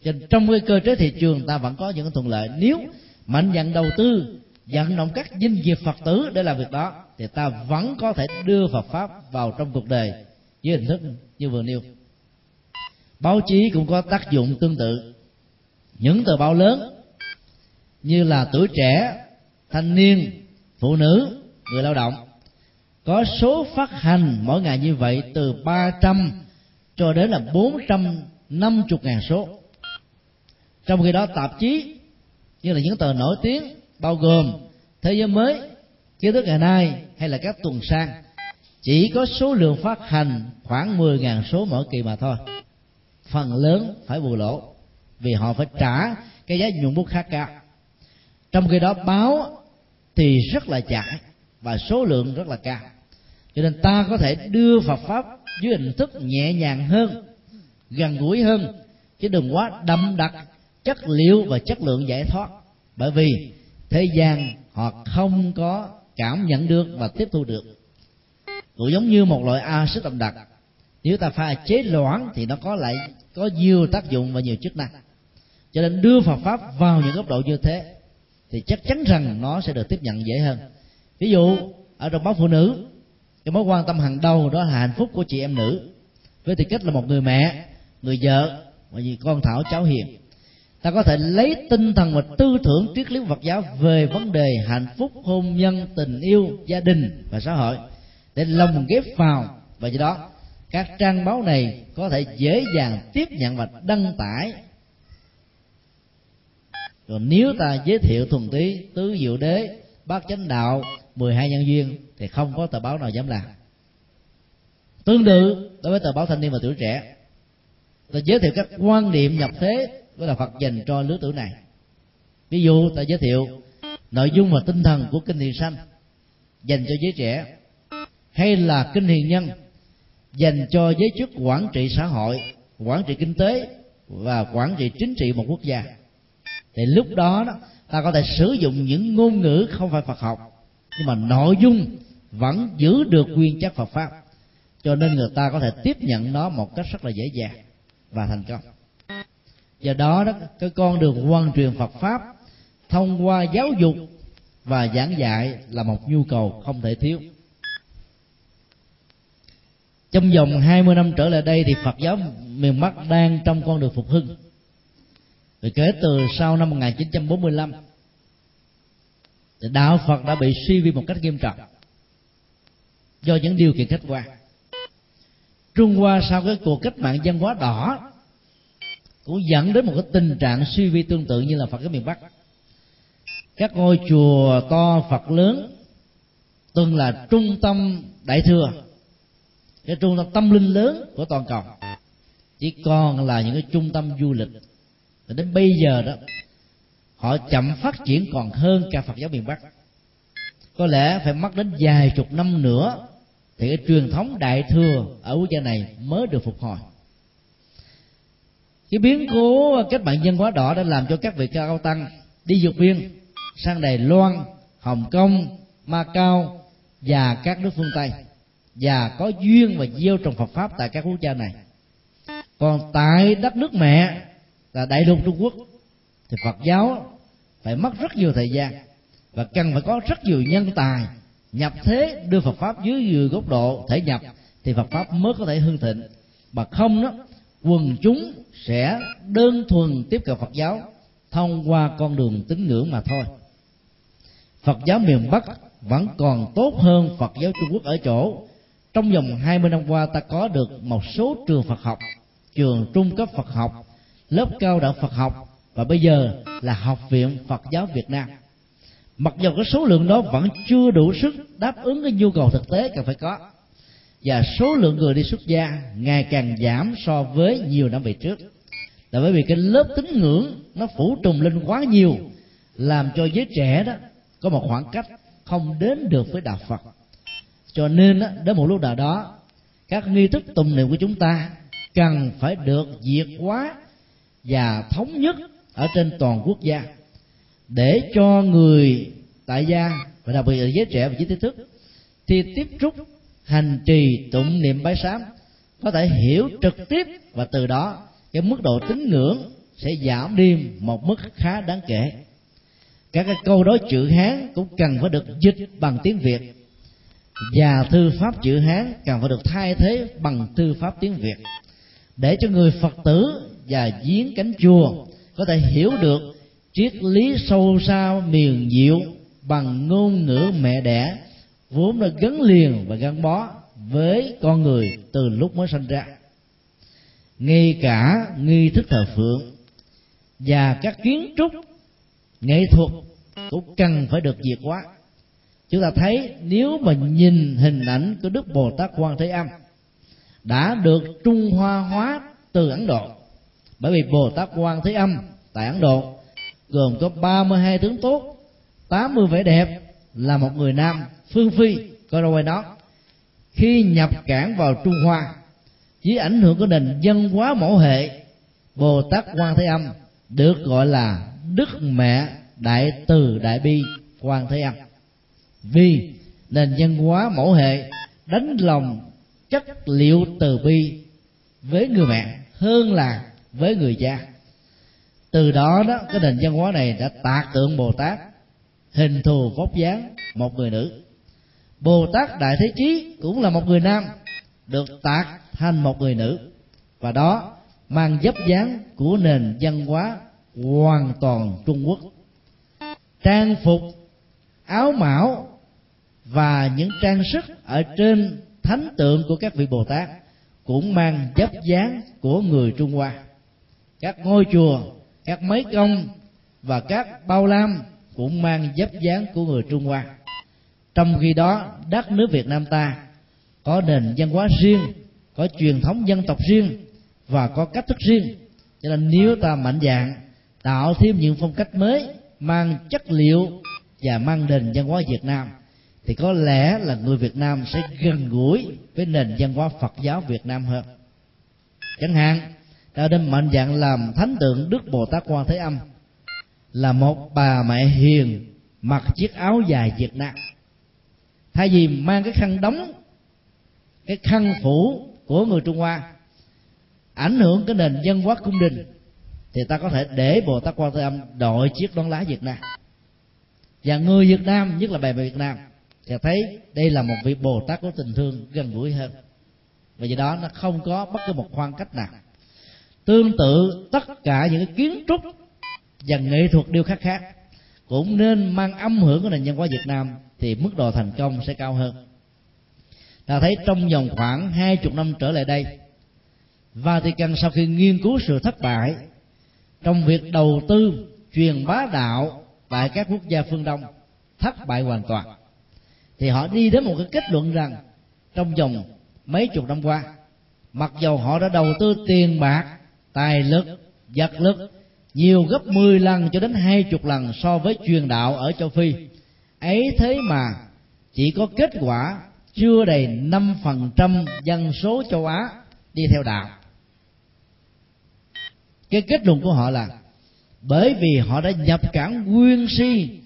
cho nên trong cái cơ chế thị trường, ta vẫn có những thuận lợi. Nếu mạnh dạn đầu tư, vận động các doanh nghiệp phật tử để làm việc đó, thì ta vẫn có thể đưa Phật pháp vào trong cuộc đời với hình thức như vừa nêu. Báo chí cũng có tác dụng tương tự. Những tờ báo lớn như là tuổi trẻ, thanh niên, phụ nữ, người lao động. Có số phát hành mỗi ngày như vậy từ 300 cho đến là 450 ngàn số. Trong khi đó, tạp chí như là những tờ nổi tiếng bao gồm thế giới mới, kiến thức ngày nay hay là các tuần sang, chỉ có số lượng phát hành khoảng 10.000 số mỗi kỳ mà thôi. Phần lớn phải bù lỗ vì họ phải trả cái giá nhuận bút khá cao trong khi đó báo thì rất là chạy và số lượng rất là cao. Cho nên ta có thể đưa Phật pháp dưới hình thức nhẹ nhàng hơn, gần gũi hơn, chứ đừng quá đậm đặc chất liệu và chất lượng giải thoát. Bởi vì thế gian họ không có cảm nhận được và tiếp thu được. Cũng giống như một loại axit đậm đặc. Nếu ta pha chế loãng thì nó có lại, có nhiều tác dụng và nhiều chức năng. Cho nên đưa Phật pháp vào những góc độ như thế thì chắc chắn rằng nó sẽ được tiếp nhận dễ hơn. Ví dụ, ở trong báo phụ nữ, cái mối quan tâm hàng đầu đó là hạnh phúc của chị em nữ. Với tư cách là một người mẹ, người vợ và vì con thảo, cháu hiền, ta có thể lấy tinh thần và tư tưởng triết lý Phật giáo về vấn đề hạnh phúc, hôn nhân, tình yêu, gia đình và xã hội để lồng ghép vào. Và do đó, các trang báo này có thể dễ dàng tiếp nhận và đăng tải rồi nếu ta giới thiệu thuần tí tứ diệu đế, bát chánh đạo 12 nhân duyên, thì không có tờ báo nào dám làm. Tương tự đối với tờ báo thanh niên và tuổi trẻ, ta giới thiệu các quan niệm nhập thế với là Phật dành cho lứa tuổi này. Ví dụ, ta giới thiệu nội dung và tinh thần của kinh thiền sanh dành cho giới trẻ, hay là kinh hiền nhân dành cho giới chức quản trị xã hội, quản trị kinh tế và quản trị chính trị một quốc gia thì lúc đó, đó ta có thể sử dụng những ngôn ngữ không phải Phật học nhưng mà nội dung vẫn giữ được nguyên chất Phật pháp. Cho nên người ta có thể tiếp nhận nó một cách rất là dễ dàng và thành công. Do đó đó cái con đường quan truyền Phật pháp thông qua giáo dục và giảng dạy là một nhu cầu không thể thiếu. Trong vòng 20 năm trở lại đây thì Phật giáo miền Bắc đang trong con đường phục hưng rồi kể từ sau năm 1945 thì đạo Phật đã bị suy vi một cách nghiêm trọng do những điều kiện khách quan. Trung Hoa sau cái cuộc cách mạng văn hóa đỏ cũng dẫn đến một cái tình trạng suy vi tương tự như là Phật ở miền Bắc. Các ngôi chùa to Phật lớn, từng là trung tâm đại thừa, cái trung tâm tâm linh lớn của toàn cầu, chỉ còn là những cái trung tâm du lịch và đến bây giờ đó, họ chậm phát triển còn hơn cả Phật giáo miền Bắc. Có lẽ phải mất đến vài chục năm nữa thì cái truyền thống đại thừa ở quốc gia này mới được phục hồi. Cái biến cố cách mạng dân hóa đỏ đã làm cho các vị cao tăng đi vượt biên, sang đài loan, hồng kông, macau và các nước phương tây, và có duyên và gieo trồng phật pháp tại các quốc gia này. Còn tại đất nước mẹ là đại lục trung quốc. Thì phật giáo phải mất rất nhiều thời gian và cần phải có rất nhiều nhân tài nhập thế đưa Phật pháp dưới dưới góc độ thể nhập thì Phật pháp mới có thể hưng thịnh. Mà không đó, quần chúng sẽ đơn thuần tiếp cận Phật giáo thông qua con đường tín ngưỡng mà thôi. Phật giáo miền Bắc vẫn còn tốt hơn Phật giáo Trung Quốc ở chỗ trong vòng 20 năm qua ta có được một số trường Phật học, trường trung cấp Phật học lớp cao đẳng Phật học và bây giờ là học viện Phật giáo Việt Nam. Mặc dù cái số lượng đó vẫn chưa đủ sức đáp ứng cái nhu cầu thực tế cần phải có và số lượng người đi xuất gia ngày càng giảm so với nhiều năm về trước. Là bởi vì cái lớp tín ngưỡng nó phủ trùng lên quá nhiều làm cho giới trẻ đó có một khoảng cách không đến được với đạo Phật. Cho nên đó, đến một lúc nào đó các nghi thức tùng niệm của chúng ta cần phải được diệt hóa và thống nhất ở trên toàn quốc gia để cho người tại gia và đặc biệt là giới trẻ và giới trí thức thì tiếp xúc hành trì tụng niệm bái sám, có thể hiểu trực tiếp và từ đó cái mức độ tín ngưỡng sẽ giảm đi một mức khá đáng kể. Các cái câu đối chữ hán cũng cần phải được dịch bằng tiếng việt và thư pháp chữ hán cần phải được thay thế bằng thư pháp tiếng việt để cho người phật tử và giếng cánh chùa, có thể hiểu được triết lý sâu xa miền diệu bằng ngôn ngữ mẹ đẻ, vốn đã gắn liền và gắn bó với con người từ lúc mới sinh ra. Ngay cả nghi thức thờ phượng và các kiến trúc, nghệ thuật cũng cần phải được diệt hóa. Chúng ta thấy nếu mà nhìn hình ảnh của đức bồ tát quan thế âm đã được trung hoa hóa từ ấn độ bởi vì bồ tát quan thế âm tại ấn độ, gồm có 32 tướng tốt 80 vẻ đẹp, là một người nam phương phi coi đâu đó. Khi nhập cảng vào trung hoa dưới ảnh hưởng của nền dân hóa mẫu hệ, bồ tát quan thế âm được gọi là đức mẹ đại từ đại bi quan thế âm. Vì nền dân hóa mẫu hệ đánh lòng chất liệu từ bi với người mẹ hơn là với người cha. Từ đó đó, cái nền văn hóa này đã tạc tượng bồ tát, hình thù vóc dáng một người nữ. Bồ tát đại thế chí cũng là một người nam, được tạc thành một người nữ. Và đó mang dấp dáng của nền văn hóa hoàn toàn trung quốc. Trang phục, áo mão và những trang sức ở trên thánh tượng của các vị bồ tát cũng mang dấp dáng của người trung hoa các ngôi chùa, các mấy công và các bao lam cũng mang dấp dáng của người trung hoa. Trong khi đó, đất nước việt nam ta có nền văn hóa riêng, có truyền thống dân tộc riêng và có cách thức riêng. Cho nên nếu ta mạnh dạng tạo thêm những phong cách mới, mang chất liệu và mang nền văn hóa việt nam, thì có lẽ là người việt nam sẽ gần gũi với nền văn hóa phật giáo việt nam hơn. Chẳng hạn ta đến mạnh dạng làm thánh tượng đức bồ tát quan thế âm là một bà mẹ hiền, mặc chiếc áo dài việt nam. Thay vì mang cái khăn đóng, cái khăn phủ của người trung hoa, ảnh hưởng cái nền dân hóa cung đình, thì ta có thể để bồ tát quan thế âm đội chiếc nón lá việt nam. Và người việt nam, nhất là bà mẹ việt nam, sẽ thấy đây là một vị bồ tát có tình thương gần gũi hơn. Và do đó nó không có bất cứ một khoảng cách nào tương tự tất cả những cái kiến trúc và nghệ thuật điêu khắc khác cũng nên mang âm hưởng của nền văn hóa Việt Nam thì mức độ thành công sẽ cao hơn. Ta thấy trong vòng khoảng hai chục năm trở lại đây, Vatican sau khi nghiên cứu sự thất bại trong việc đầu tư truyền bá đạo tại các quốc gia phương Đông thất bại hoàn toàn, thì họ đi đến một cái kết luận rằng trong vòng mấy chục năm qua, mặc dầu họ đã đầu tư tiền bạc, tài lực, vật lực nhiều gấp 10 lần cho đến hai chục lần so với truyền đạo ở châu Phi. Ấy thế mà chỉ có kết quả chưa đầy 5% dân số châu Á đi theo đạo. Cái kết luận của họ là bởi vì họ đã nhập cản nguyên si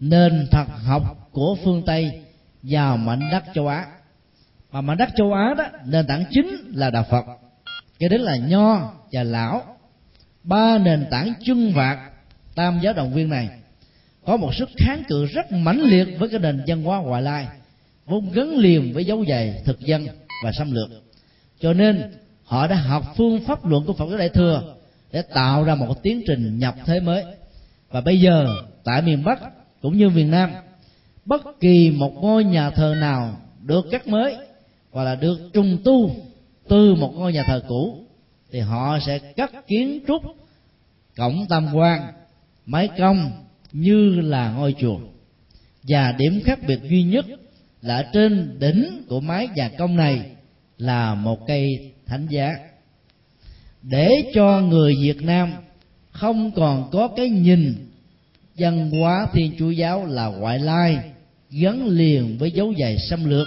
nền thật học của phương tây vào mảnh đất châu á. Mà mảnh đất châu á đó nền tảng chính là đạo phật cho đến là nho và lão. Ba nền tảng chân vạc tam giáo đồng viên này có một sức kháng cự rất mãnh liệt với cái nền văn hóa ngoại lai, vốn gắn liền với dấu giày thực dân và xâm lược. Cho nên, họ đã học phương pháp luận của phật giáo đại thừa để tạo ra một tiến trình nhập thế mới. Và bây giờ, tại miền bắc cũng như miền nam, bất kỳ một ngôi nhà thờ nào được cắt mới hoặc là được trùng tu từ một ngôi nhà thờ cũ, thì họ sẽ cắt kiến trúc, cổng tam quan, mái cong như là ngôi chùa. Và điểm khác biệt duy nhất là trên đỉnh của mái nhà công này là một cây thánh giá. Để cho người Việt Nam không còn có cái nhìn văn hóa thiên chúa giáo là ngoại lai, gắn liền với dấu giày xâm lược,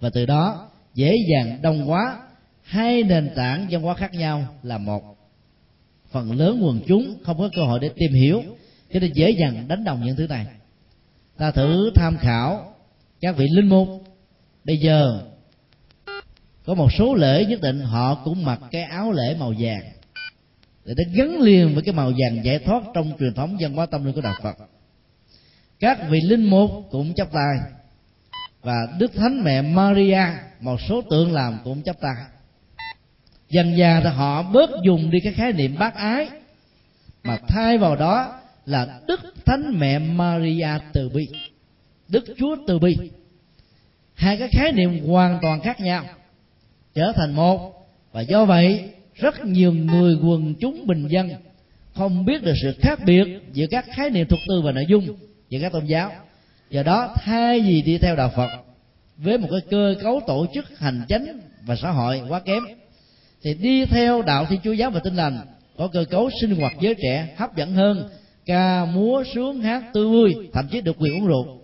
và từ đó dễ dàng đồng hóa hai nền tảng văn hóa khác nhau là một, phần lớn quần chúng không có cơ hội để tìm hiểu, cho nên dễ dàng đánh đồng những thứ này. Ta thử tham khảo các vị linh mục. Bây giờ, có một số lễ nhất định, họ cũng mặc cái áo lễ màu vàng, để nó gắn liền với cái màu vàng giải thoát trong truyền thống văn hóa tâm linh của đạo Phật. Các vị linh mục cũng chấp tay, và đức thánh mẹ Maria, một số tượng làm cũng chấp tay dần già thì họ bớt dùng đi cái khái niệm bác ái. Mà thay vào đó là đức thánh mẹ Maria từ bi, đức chúa từ bi. Hai cái khái niệm hoàn toàn khác nhau, trở thành một. Và do vậy, rất nhiều người quần chúng bình dân không biết được sự khác biệt giữa các khái niệm thuật tư và nội dung giữa các tôn giáo. Do đó, thay vì đi theo đạo phật với một cái cơ cấu tổ chức, hành chánh và xã hội quá kém thì đi theo đạo thiên chúa giáo và tinh lành, có cơ cấu sinh hoạt giới trẻ hấp dẫn hơn, ca múa sướng hát tươi vui, thậm chí được quyền uống rượu.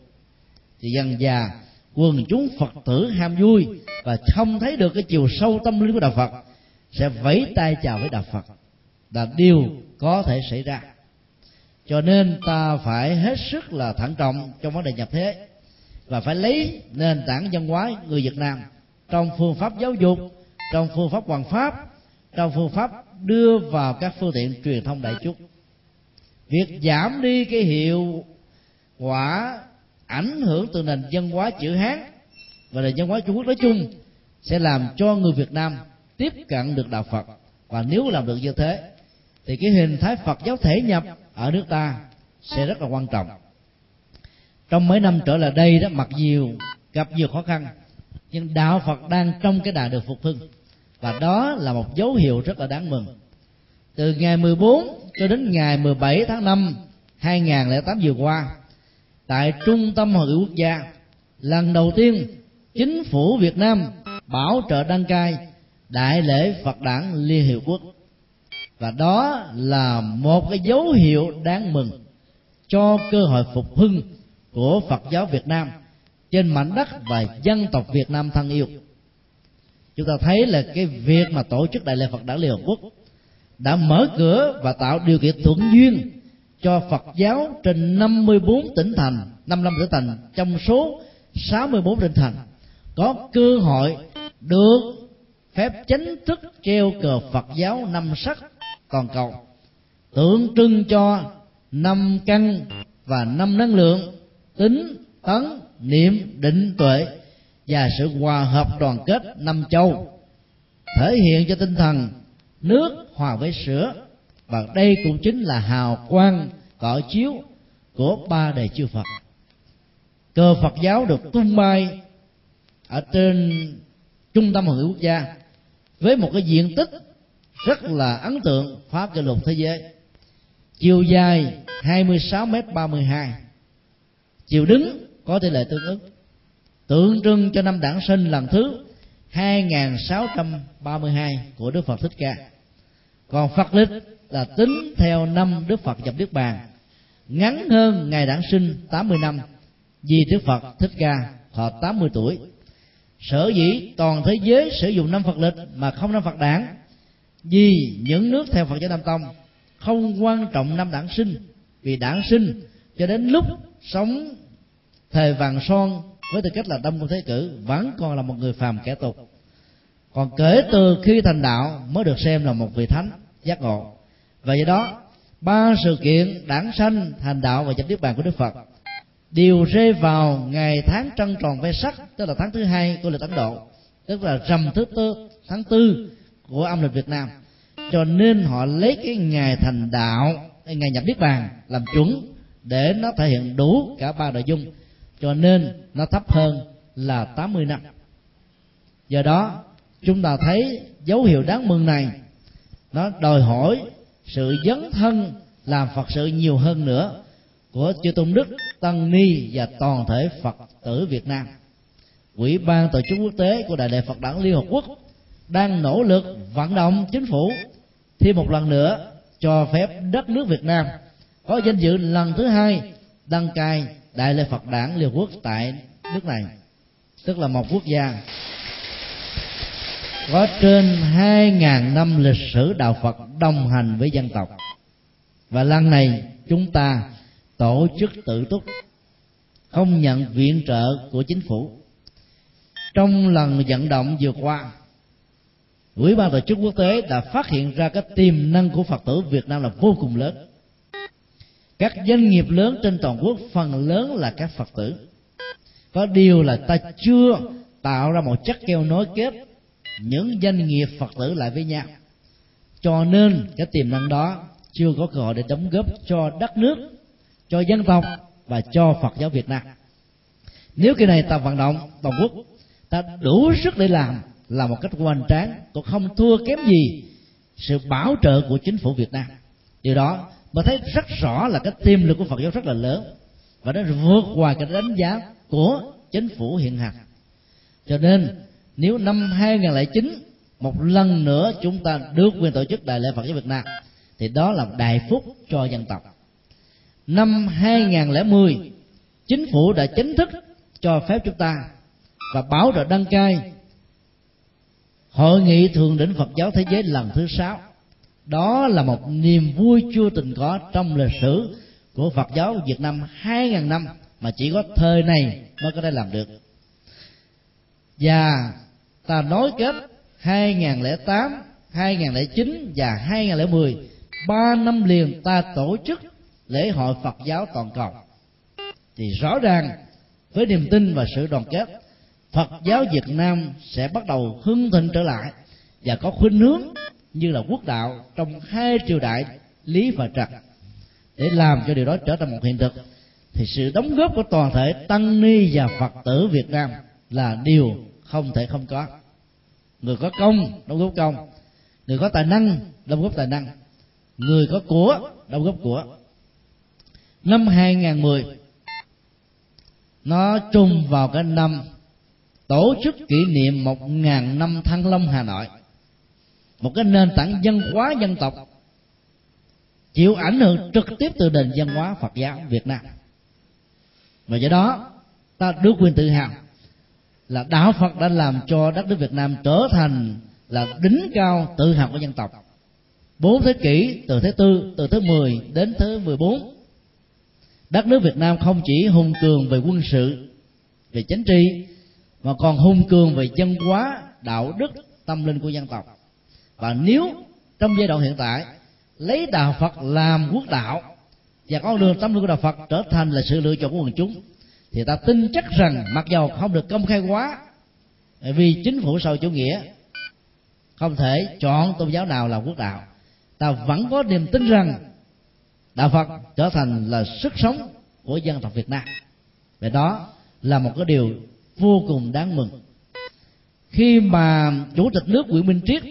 Thì dần già quần chúng phật tử ham vui và không thấy được cái chiều sâu tâm linh của đạo phật, sẽ vẫy tay chào với đạo phật. Là điều có thể xảy ra. Cho nên ta phải hết sức là thận trọng trong vấn đề nhập thế và phải lấy nền tảng văn hóa người việt nam trong phương pháp giáo dục trong phương pháp hoàn pháp, trong phương pháp đưa vào các phương tiện truyền thông đại chúng. Việc giảm đi cái hiệu quả ảnh hưởng từ nền văn hóa chữ hán và nền văn hóa trung quốc nói chung sẽ làm cho người việt nam tiếp cận được đạo phật. Và nếu làm được như thế, thì cái hình thái phật giáo thể nhập ở nước ta sẽ rất là quan trọng. Trong mấy năm trở lại đây đó, mặc nhiều gặp nhiều khó khăn, nhưng đạo phật đang trong cái đà được phục hưng và đó là một dấu hiệu rất là đáng mừng. Từ ngày 14 cho đến ngày 17 tháng 5 2008 vừa qua, tại trung tâm hội nghị quốc gia, lần đầu tiên chính phủ Việt Nam bảo trợ đăng cai đại lễ Phật đản Liên Hiệp Quốc. Và đó là một cái dấu hiệu đáng mừng cho cơ hội phục hưng của Phật giáo Việt Nam trên mảnh đất và dân tộc Việt Nam thân yêu chúng ta thấy là cái việc mà tổ chức đại lễ Phật đản Liên Hợp Quốc đã mở cửa và tạo điều kiện thuận duyên cho Phật giáo trên 54 tỉnh thành, 55 tỉnh thành trong số 64 tỉnh thành có cơ hội được phép chính thức treo cờ Phật giáo năm sắc toàn cầu tượng trưng cho năm căn và năm năng lượng tính tấn niệm định tuệ và sự hòa hợp đoàn kết năm châu, thể hiện cho tinh thần nước hòa với sữa. Và đây cũng chính là hào quang, cỏ chiếu của ba đề chư Phật. Cơ Phật giáo được tung bay ở trên trung tâm hội quốc gia với một cái diện tích rất là ấn tượng phá kỷ lục thế giới. Chiều dài 26 m 32 chiều đứng có tỷ lệ tương ứng tượng trưng cho năm đản sinh lần thứ 2632 của Đức Phật Thích Ca. Còn Phật lịch là tính theo năm Đức Phật nhập Niết Bàn. Ngắn hơn ngày đản sinh 80 năm, vì Đức Phật Thích Ca, họ 80 tuổi. Sở dĩ toàn thế giới sử dụng năm Phật lịch mà không năm Phật đản vì những nước theo Phật giáo Nam Tông không quan trọng năm đản sinh, vì đản sinh cho đến lúc sống thời vàng son với tư cách là đông công thế cử, vẫn còn là một người phàm kẻ tục. Còn kể từ khi thành đạo mới được xem là một vị thánh, giác ngộ. Và do đó, ba sự kiện đản sanh thành đạo và nhập niết bàn của đức phật đều rơi vào ngày tháng trăng tròn ve sắc, tức là tháng thứ hai của lịch ấn độ, tức là rằm thứ tư, tháng tư của âm lịch việt nam. Cho nên họ lấy cái ngày thành đạo ngày nhập niết bàn làm chuẩn để nó thể hiện đủ cả ba nội dung cho nên nó thấp hơn là 80 năm. Do đó, chúng ta thấy dấu hiệu đáng mừng này. Nó đòi hỏi sự dấn thân làm phật sự nhiều hơn nữa của chư tôn đức, tăng ni và toàn thể phật tử việt nam. Quỹ ban tổ chức quốc tế của đại lễ phật đảng liên hợp quốc đang nỗ lực vận động chính phủ thêm một lần nữa cho phép đất nước việt nam có danh dự lần thứ hai đăng cai đại lễ phật đảng liên quốc tại nước này, tức là một quốc gia có trên hai ngàn năm lịch sử đạo Phật đồng hành với dân tộc. Và lần này chúng ta tổ chức tự túc, không nhận viện trợ của chính phủ. Trong lần vận động vừa qua ủy ban tổ chức quốc tế đã phát hiện ra cái tiềm năng của phật tử việt nam là vô cùng lớn các doanh nghiệp lớn trên toàn quốc, phần lớn là các phật tử. Có điều là ta chưa tạo ra một chất keo nối kết. Những doanh nghiệp phật tử lại với nhau. Cho nên, cái tiềm năng đó chưa có cơ hội để đóng góp cho đất nước, cho dân tộc và cho phật giáo việt nam. Nếu cái này ta vận động toàn quốc, ta đủ sức để làm là một cách hoành tráng, cũng không thua kém gì sự bảo trợ của chính phủ việt nam. Điều đó mà thấy rất rõ là cái tiềm lực của phật giáo rất là lớn. Và nó vượt qua cái đánh giá của chính phủ hiện hành cho nên, nếu năm 2009 một lần nữa chúng ta được quyền tổ chức đại lễ Phật giáo Việt Nam, thì đó là đại phúc cho dân tộc. Năm 2010 chính phủ đã chính thức cho phép chúng ta và báo đã đăng cai hội nghị thượng đỉnh Phật giáo thế giới lần thứ sáu đó là một niềm vui chưa từng có trong lịch sử của Phật giáo Việt Nam 2.000 năm mà chỉ có thời này mới có thể làm được. Và ta nối kết 2008, 2009 và 2010 ba năm liền ta tổ chức lễ hội Phật giáo toàn cầu. Thì rõ ràng với niềm tin và sự đoàn kết Phật giáo Việt Nam sẽ bắt đầu hưng thịnh trở lại và có khuynh hướng như là quốc đạo trong hai triều đại lý và trật để làm cho điều đó trở thành một hiện thực, thì sự đóng góp của toàn thể tăng ni và phật tử việt nam là điều không thể không có. Người có công, đóng góp công. Người có tài năng, đóng góp tài năng. Người có của, đóng góp của. Năm 2010 nó trùng vào cái năm tổ chức kỷ niệm một ngàn năm thăng long hà nội một cái nền tảng văn hóa, dân tộc. Chịu ảnh hưởng trực tiếp từ nền văn hóa phật giáo việt nam. Và do đó, ta được quyền tự hào là đạo phật đã làm cho đất nước việt nam trở thành là đỉnh cao tự hào của dân tộc. Bốn thế kỷ, từ thế tư, từ thứ 10 đến thứ 14 đất nước Việt Nam không chỉ hùng cường về quân sự, về chính trị, mà còn hùng cường về dân hóa, đạo đức, tâm linh của dân tộc và nếu trong giai đoạn hiện tại, lấy đạo Phật làm quốc đạo, và con đường tâm linh của đạo Phật trở thành là sự lựa chọn của quần chúng, thì ta tin chắc rằng mặc dầu không được công khai quá, vì chính phủ sau chủ nghĩa không thể chọn tôn giáo nào là quốc đạo, ta vẫn có niềm tin rằng đạo Phật trở thành là sức sống của dân tộc Việt Nam. Và đó là một cái điều vô cùng đáng mừng. Khi mà chủ tịch nước Nguyễn Minh Triết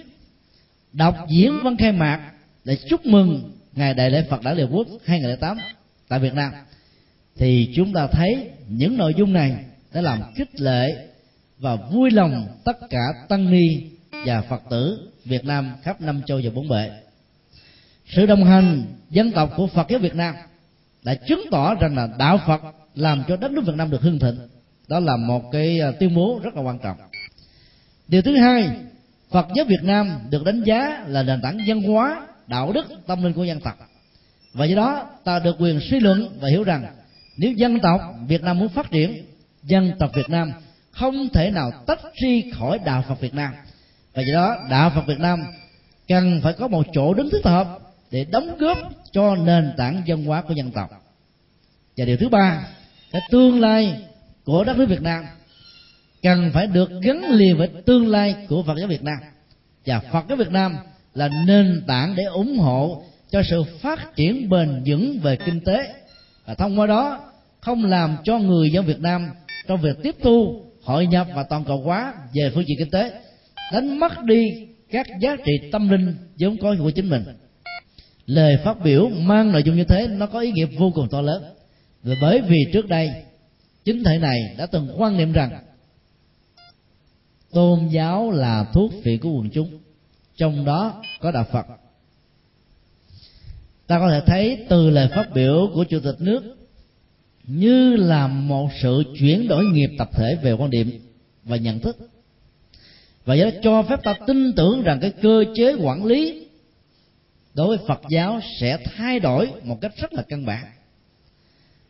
đọc diễn văn khai mạc để chúc mừng ngày đại lễ Phật đản Liên Quốc 2008 tại Việt Nam. Thì chúng ta thấy những nội dung này đã làm khích lệ và vui lòng tất cả tăng ni và Phật tử Việt Nam khắp năm châu và bốn bể. Sự đồng hành dân tộc của Phật giáo Việt Nam đã chứng tỏ rằng là đạo Phật làm cho đất nước Việt Nam được hưng thịnh. Đó là một cái à, tuyên bố rất là quan trọng. Điều thứ hai phật giáo việt nam được đánh giá là nền tảng văn hóa, đạo đức, tâm linh của dân tộc. Và do đó, ta được quyền suy luận và hiểu rằng nếu dân tộc việt nam muốn phát triển, dân tộc việt nam không thể nào tách ri khỏi đạo phật việt nam. Và do đó, đạo phật việt nam cần phải có một chỗ đứng thích hợp để đóng góp cho nền tảng văn hóa của dân tộc. Và điều thứ ba, cái tương lai của đất nước Việt Nam cần phải được gắn liền với tương lai của Phật giáo Việt Nam. Và Phật giáo Việt Nam là nền tảng để ủng hộ cho sự phát triển bền vững về kinh tế. Và thông qua đó, không làm cho người dân Việt Nam trong việc tiếp thu, hội nhập và toàn cầu hóa về phương diện kinh tế, đánh mất đi các giá trị tâm linh vốn có của chính mình. Lời phát biểu mang nội dung như thế, nó có ý nghĩa vô cùng to lớn. Và bởi vì trước đây, chính thể này đã từng quan niệm rằng tôn giáo là thuốc phiện của quần chúng. Trong đó có đạo phật. Ta có thể thấy từ lời phát biểu của chủ tịch nước như là một sự chuyển đổi nghiệp tập thể về quan điểm và nhận thức. Và do đó cho phép ta tin tưởng rằng cái cơ chế quản lý đối với phật giáo sẽ thay đổi một cách rất là căn bản.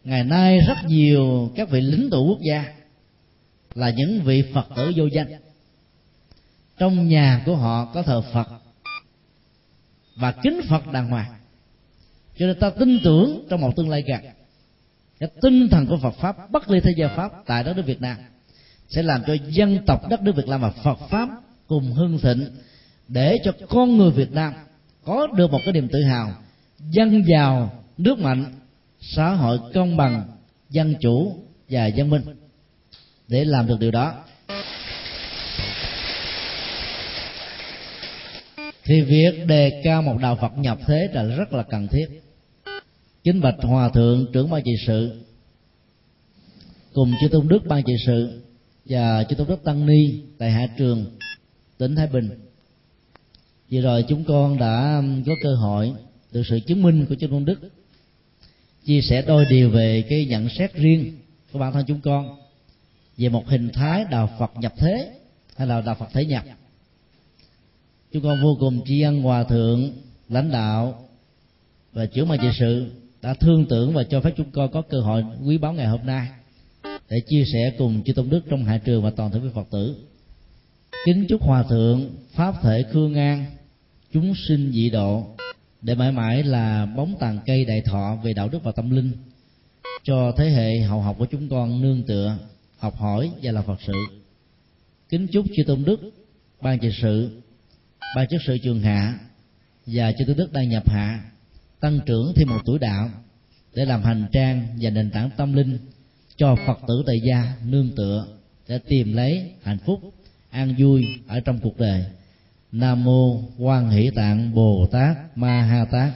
Ngày nay rất nhiều các vị lính tụ quốc gia là những vị phật tử vô danh trong nhà của họ có thờ phật và kính phật đàng hoàng. Cho nên ta tin tưởng trong một tương lai gần. Cái tinh thần của Phật pháp, bất ly thế gia pháp tại đất nước Việt Nam sẽ làm cho dân tộc đất nước Việt Nam và Phật pháp cùng hưng thịnh để cho con người Việt Nam có được một cái niềm tự hào, dân giàu, nước mạnh, xã hội công bằng, dân chủ và dân minh để làm được điều đó. Thì việc đề cao một đạo Phật nhập thế là rất là cần thiết. Kính bạch hòa thượng, trưởng ban trị sự, cùng chư tôn đức ban trị sự và chư tôn đức tăng ni tại hạ trường, tỉnh thái bình. Vừa rồi chúng con đã um, có cơ hội được sự chứng minh của chư tôn đức chia sẻ đôi điều về cái nhận xét riêng của bản thân chúng con về một hình thái đạo Phật nhập thế hay là đạo Phật thể nhập chúng con vô cùng tri ân hòa thượng, lãnh đạo và trưởng ban trị sự đã thương tưởng và cho phép chúng con có cơ hội quý báu ngày hôm nay để chia sẻ cùng chư tôn đức trong hạ trường và toàn thể quý phật tử. Kính chúc hòa thượng pháp thể khương an, chúng sinh dị độ, để mãi mãi là bóng tàn cây đại thọ về đạo đức và tâm linh cho thế hệ hậu học của chúng con nương tựa, học hỏi và làm phật sự. Kính chúc chư tôn đức, ban trị sự ba chức sự trường hạ và chư tôn đức đang nhập hạ tăng trưởng thêm một tuổi đạo để làm hành trang và nền tảng tâm linh cho phật tử tại gia nương tựa để tìm lấy hạnh phúc, an vui ở trong cuộc đời. Nam mô quan hỷ tạng bồ tát ma ha tát.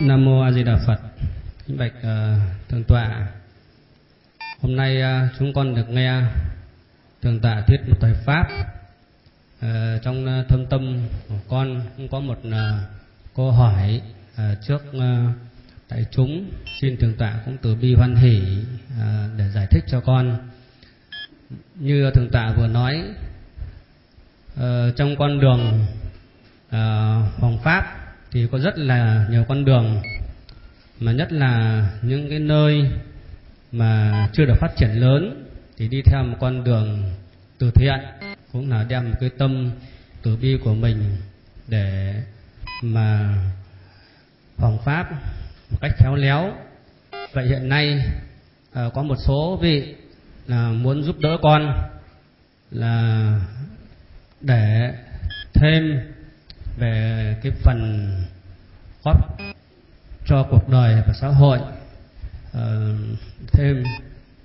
Nam mô a di đà phật. Kính bạch uh, thượng tọa. Hôm nay uh, chúng con được nghe thượng tọa thuyết một thời pháp. Uh, trong uh, thâm tâm của con cũng có một uh, câu hỏi uh, trước uh, đại chúng. Xin thượng tọa cũng từ bi hoan hỷ uh, để giải thích cho con. Như thượng tọa vừa nói uh, trong con đường uh, hoàng pháp thì có rất là nhiều con đường mà nhất là những cái nơi mà chưa được phát triển lớn thì đi theo một con đường từ thiện cũng là đem một cái tâm từ bi của mình để mà phòng pháp một cách khéo léo. Vậy hiện nay à, có một số vị là muốn giúp đỡ con là để thêm về cái phần góp cho cuộc đời và xã hội uh, thêm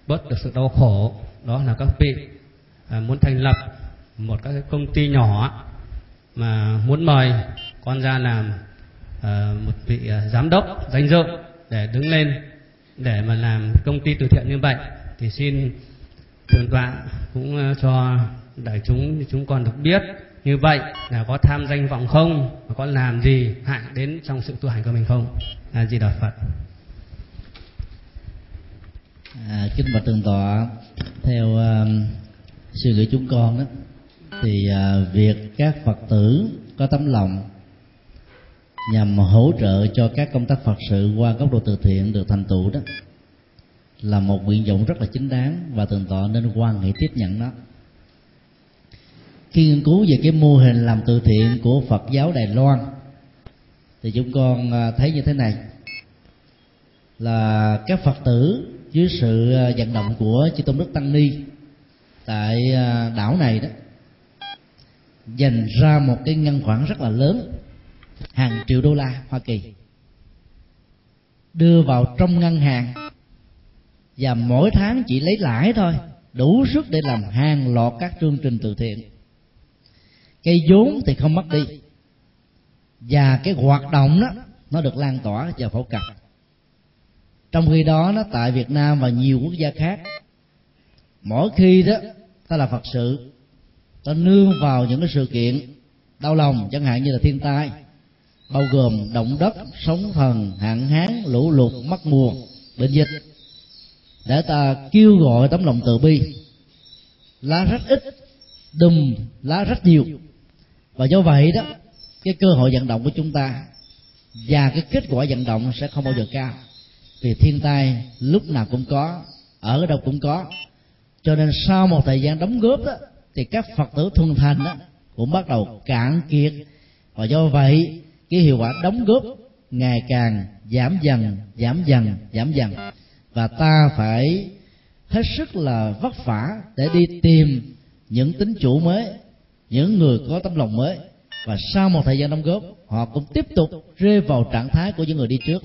bớt được sự đau khổ đó là các vị uh, muốn thành lập một các cái công ty nhỏ mà muốn mời con ra làm uh, một vị uh, giám đốc danh dự để đứng lên để mà làm công ty từ thiện như vậy thì xin thượng tọa cũng uh, cho đại chúng chúng con được biết như vậy là có tham danh vọng không? Và có làm gì hại đến trong sự tu hành của mình không? Là gì đạo phật. À, kính bạch tường tọa theo uh, suy nghĩ chúng con đó thì uh, việc các phật tử có tấm lòng nhằm hỗ trợ cho các công tác phật sự qua góc độ từ thiện được thành tựu đó là một nguyện vọng rất là chính đáng và tường tọa nên quan hệ tiếp nhận nó khi nghiên cứu về cái mô hình làm từ thiện của Phật giáo Đài Loan. Thì chúng con à, thấy như thế này. Là các Phật tử dưới sự à, vận động của chư tôn đức tăng ni tại à, đảo này đó, dành ra một cái ngân khoản rất là lớn, hàng triệu đô la Hoa Kỳ, đưa vào trong ngân hàng và mỗi tháng chỉ lấy lãi thôi, đủ sức để làm hàng loạt các chương trình từ thiện cây vốn thì không mất đi. Và cái hoạt động đó, nó được lan tỏa và phổ cập. Trong khi đó nó tại Việt Nam và nhiều quốc gia khác, mỗi khi đó, ta là Phật sự, ta nương vào những cái sự kiện đau lòng, chẳng hạn như là thiên tai, bao gồm động đất, sóng thần, hạn hán, lũ lụt mất mùa bệnh dịch, để ta kêu gọi tấm lòng từ bi. Lá rất ít, đùm lá rất nhiều và do vậy đó, cái cơ hội vận động của chúng ta và cái kết quả vận động sẽ không bao giờ cao. Vì thiên tai lúc nào cũng có, ở đâu cũng có. Cho nên sau một thời gian đóng góp đó, thì các phật tử thuần thành đó cũng bắt đầu cạn kiệt. Và do vậy, cái hiệu quả đóng góp ngày càng giảm dần giảm dần giảm dần. Và ta phải hết sức là vất vả để đi tìm những tính chủ mới những người có tấm lòng mới. Và sau một thời gian đóng góp họ cũng tiếp tục rơi vào trạng thái của những người đi trước.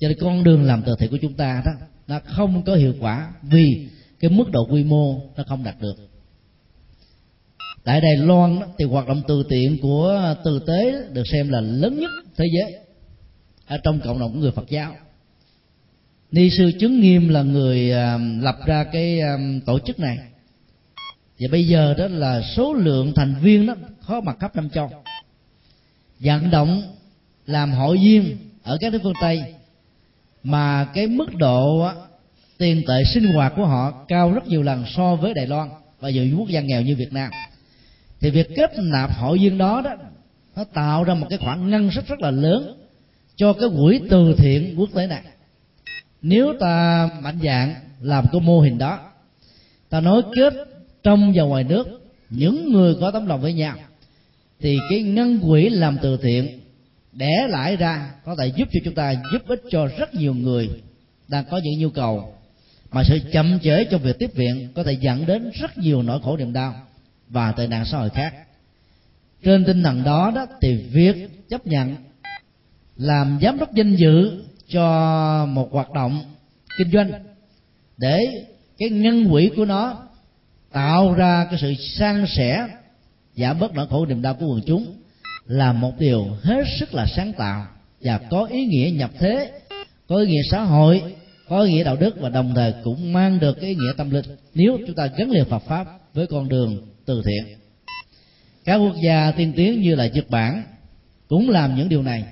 Cho nên con đường làm từ thiện của chúng ta đó nó không có hiệu quả vì cái mức độ quy mô nó không đạt được. Tại đài loan đó, thì hoạt động từ thiện của từ tế được xem là lớn nhất thế giới. Ở trong cộng đồng của người phật giáo. Ni sư chứng nghiêm là người à, lập ra cái à, tổ chức này và bây giờ đó là số lượng thành viên đó khó mặt khắp năm châu. Vận động làm hội viên ở các nước phương tây, mà cái mức độ tiền tệ sinh hoạt của họ cao rất nhiều lần so với đài loan và nhiều quốc gia nghèo như việt nam. Thì việc kết nạp hội viên đó đó, nó tạo ra một cái khoản ngân sách rất là lớn cho cái quỹ từ thiện quốc tế này. Nếu ta mạnh dạng làm cái mô hình đó, ta nói kết trong và ngoài nước, những người có tấm lòng với nhau, thì cái ngân quỹ làm từ thiện để lại ra có thể giúp cho chúng ta, giúp ích cho rất nhiều người đang có những nhu cầu. Mà sự chậm trễ trong việc tiếp viện có thể dẫn đến rất nhiều nỗi khổ niềm đau và tệ nạn xã hội khác. Trên tinh thần đó đó thì việc chấp nhận làm giám đốc danh dự cho một hoạt động kinh doanh để cái ngân quỹ của nó tạo ra cái sự san sẻ giảm bớt nỗi khổ niềm đau của quần chúng là một điều hết sức là sáng tạo và có ý nghĩa nhập thế, có ý nghĩa xã hội, có ý nghĩa đạo đức và đồng thời cũng mang được cái ý nghĩa tâm linh nếu chúng ta gắn liền Phật pháp với con đường từ thiện. Các quốc gia tiên tiến như là Nhật Bản cũng làm những điều này.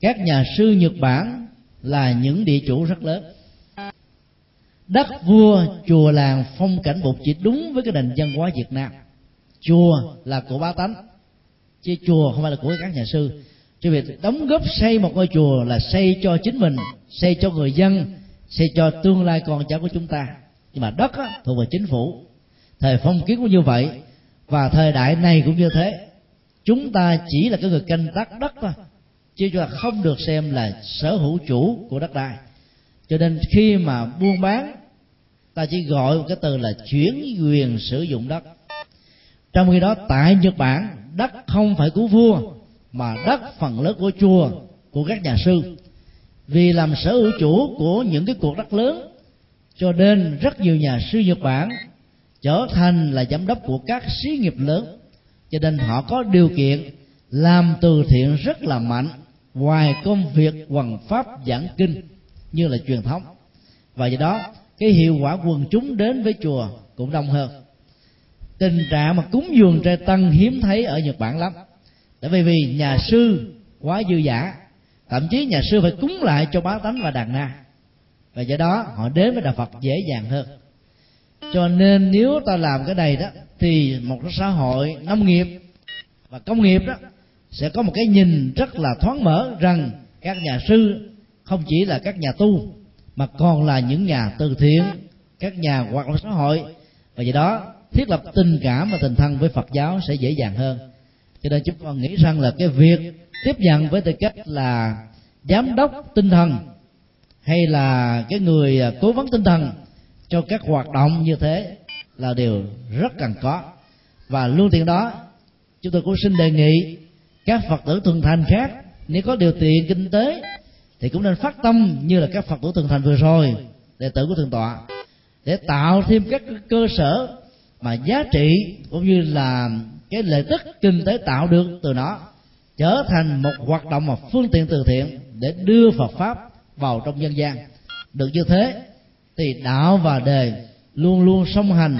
Các nhà sư Nhật Bản là những địa chủ rất lớn đất vua chùa làng phong cảnh bục chỉ đúng với cái nền văn hóa Việt Nam. Chùa là của bá tánh. Chứ chùa không phải là của các nhà sư. Cho việc đóng góp xây một ngôi chùa là xây cho chính mình xây cho người dân xây cho tương lai con cháu của chúng ta. Nhưng mà đất á, thuộc về chính phủ. Thời phong kiến cũng như vậy và thời đại này cũng như thế. Chúng ta chỉ là cái người canh tác đất thôi chứ chúng ta không được xem là sở hữu chủ của đất đai cho nên khi mà buôn bán, ta chỉ gọi một cái từ là chuyển quyền sử dụng đất. Trong khi đó, tại nhật bản, đất không phải của vua, mà đất phần lớn của chùa, của các nhà sư. Vì làm sở hữu chủ của những cái cuộc đất lớn, cho nên rất nhiều nhà sư nhật bản trở thành là giám đốc của các xí nghiệp lớn. Cho nên họ có điều kiện làm từ thiện rất là mạnh, ngoài công việc hoằng pháp giảng kinh như là truyền thống. Và do đó, cái hiệu quả quần chúng đến với chùa cũng đông hơn. Tình trạng mà cúng dường trai tăng hiếm thấy ở nhật bản lắm. Tại vì vì nhà sư quá dư giả. Thậm chí nhà sư phải cúng lại cho bá tánh và đàn na. Và do đó, họ đến với đạo phật dễ dàng hơn. Cho nên nếu ta làm cái này đó, thì một cái xã hội nông nghiệp và công nghiệp đó sẽ có một cái nhìn rất là thoáng mở rằng các nhà sư không chỉ là các nhà tu, mà còn là những nhà từ thiện, các nhà hoạt động xã hội. Và vậy đó, thiết lập tình cảm và tình thân với Phật giáo sẽ dễ dàng hơn. Cho nên chúng con nghĩ rằng là cái việc tiếp nhận với tư cách là giám đốc tinh thần, hay là cái người à, cố vấn tinh thần cho các hoạt động như thế là điều rất cần có. Và luôn tiện đó, chúng tôi cũng xin đề nghị các phật tử thuần thành khác, nếu có điều kiện kinh tế thì cũng nên phát tâm như là các phật tử thường thành vừa rồi, đệ tử của thượng tọa, để tạo thêm các cơ sở mà giá trị cũng như là cái lợi tức kinh tế tạo được từ nó, trở thành một hoạt động mà phương tiện từ thiện để đưa Phật pháp vào trong dân gian. Được như thế thì đạo và đề luôn luôn song hành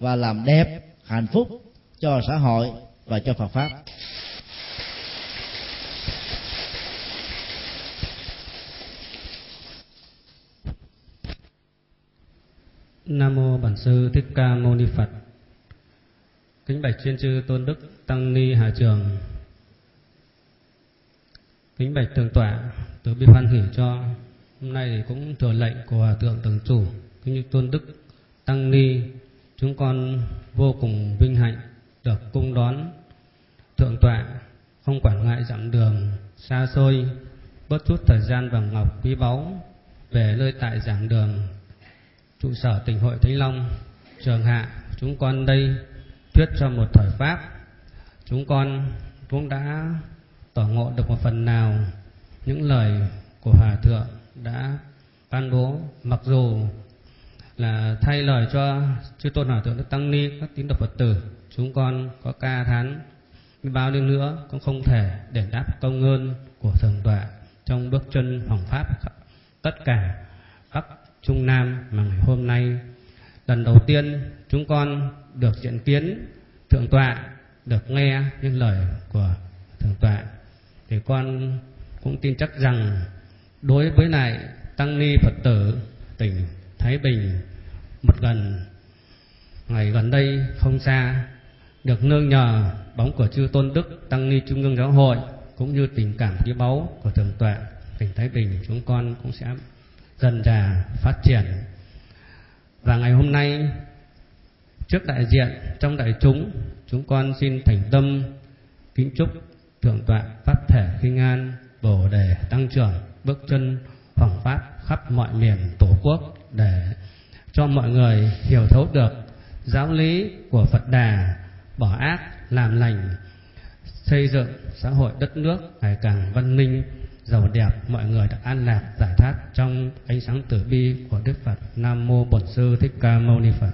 và làm đẹp, hạnh phúc cho xã hội và cho Phật pháp. Nam mô Bản sư Thích Ca Mâu Ni Phật. Kính bạch chuyên chư Tôn Đức Tăng Ni Hà Trường. Kính bạch thượng tọa, từ bi hoan hỷ cho hôm nay thì cũng thừa lệnh của hòa thượng tường chủ kính như Tôn Đức Tăng Ni chúng con vô cùng vinh hạnh được cung đón thượng tọa không quản ngại dặm đường xa xôi bớt chút thời gian vàng ngọc quý báu về nơi tại giảng đường trụ sở tỉnh hội Thánh Long, trường hạ. Chúng con đây thuyết cho một thời pháp. Chúng con cũng đã tỏ ngộ được một phần nào những lời của hòa thượng đã ban bố. Mặc dù là thay lời cho chư tôn hòa thượng đức tăng ni, các tín đồ phật tử, chúng con có ca thán bao nhiêu nữa cũng không thể để đáp công ơn của thượng tọa trong bước chân hoàng pháp. Tất cả Trung Nam mà ngày hôm nay. Lần đầu tiên chúng con được diện kiến thượng tọa, được nghe những lời của thượng tọa. Thì con cũng tin chắc rằng đối với lại tăng ni phật tử, tỉnh thái bình, một gần, ngày gần đây không xa, được nương nhờ bóng của chư tôn đức, tăng ni trung ương giáo hội, cũng như tình cảm quý báu của thượng tọa, tỉnh thái bình, chúng con cũng sẽ dần dà phát triển. Và ngày hôm nay, trước đại diện trong đại chúng chúng con xin thành tâm kính chúc thượng tọa phát thể kinh an bồ đề tăng trưởng bước chân hoàng pháp khắp mọi miền tổ quốc để cho mọi người hiểu thấu được giáo lý của Phật Đà, bỏ ác, làm lành, xây dựng xã hội đất nước ngày càng văn minh giàu đẹp, mọi người được an lạc, giải thoát trong ánh sáng tử bi của Đức Phật. Nam mô Bổn sư Thích Ca Mâu Ni Phật.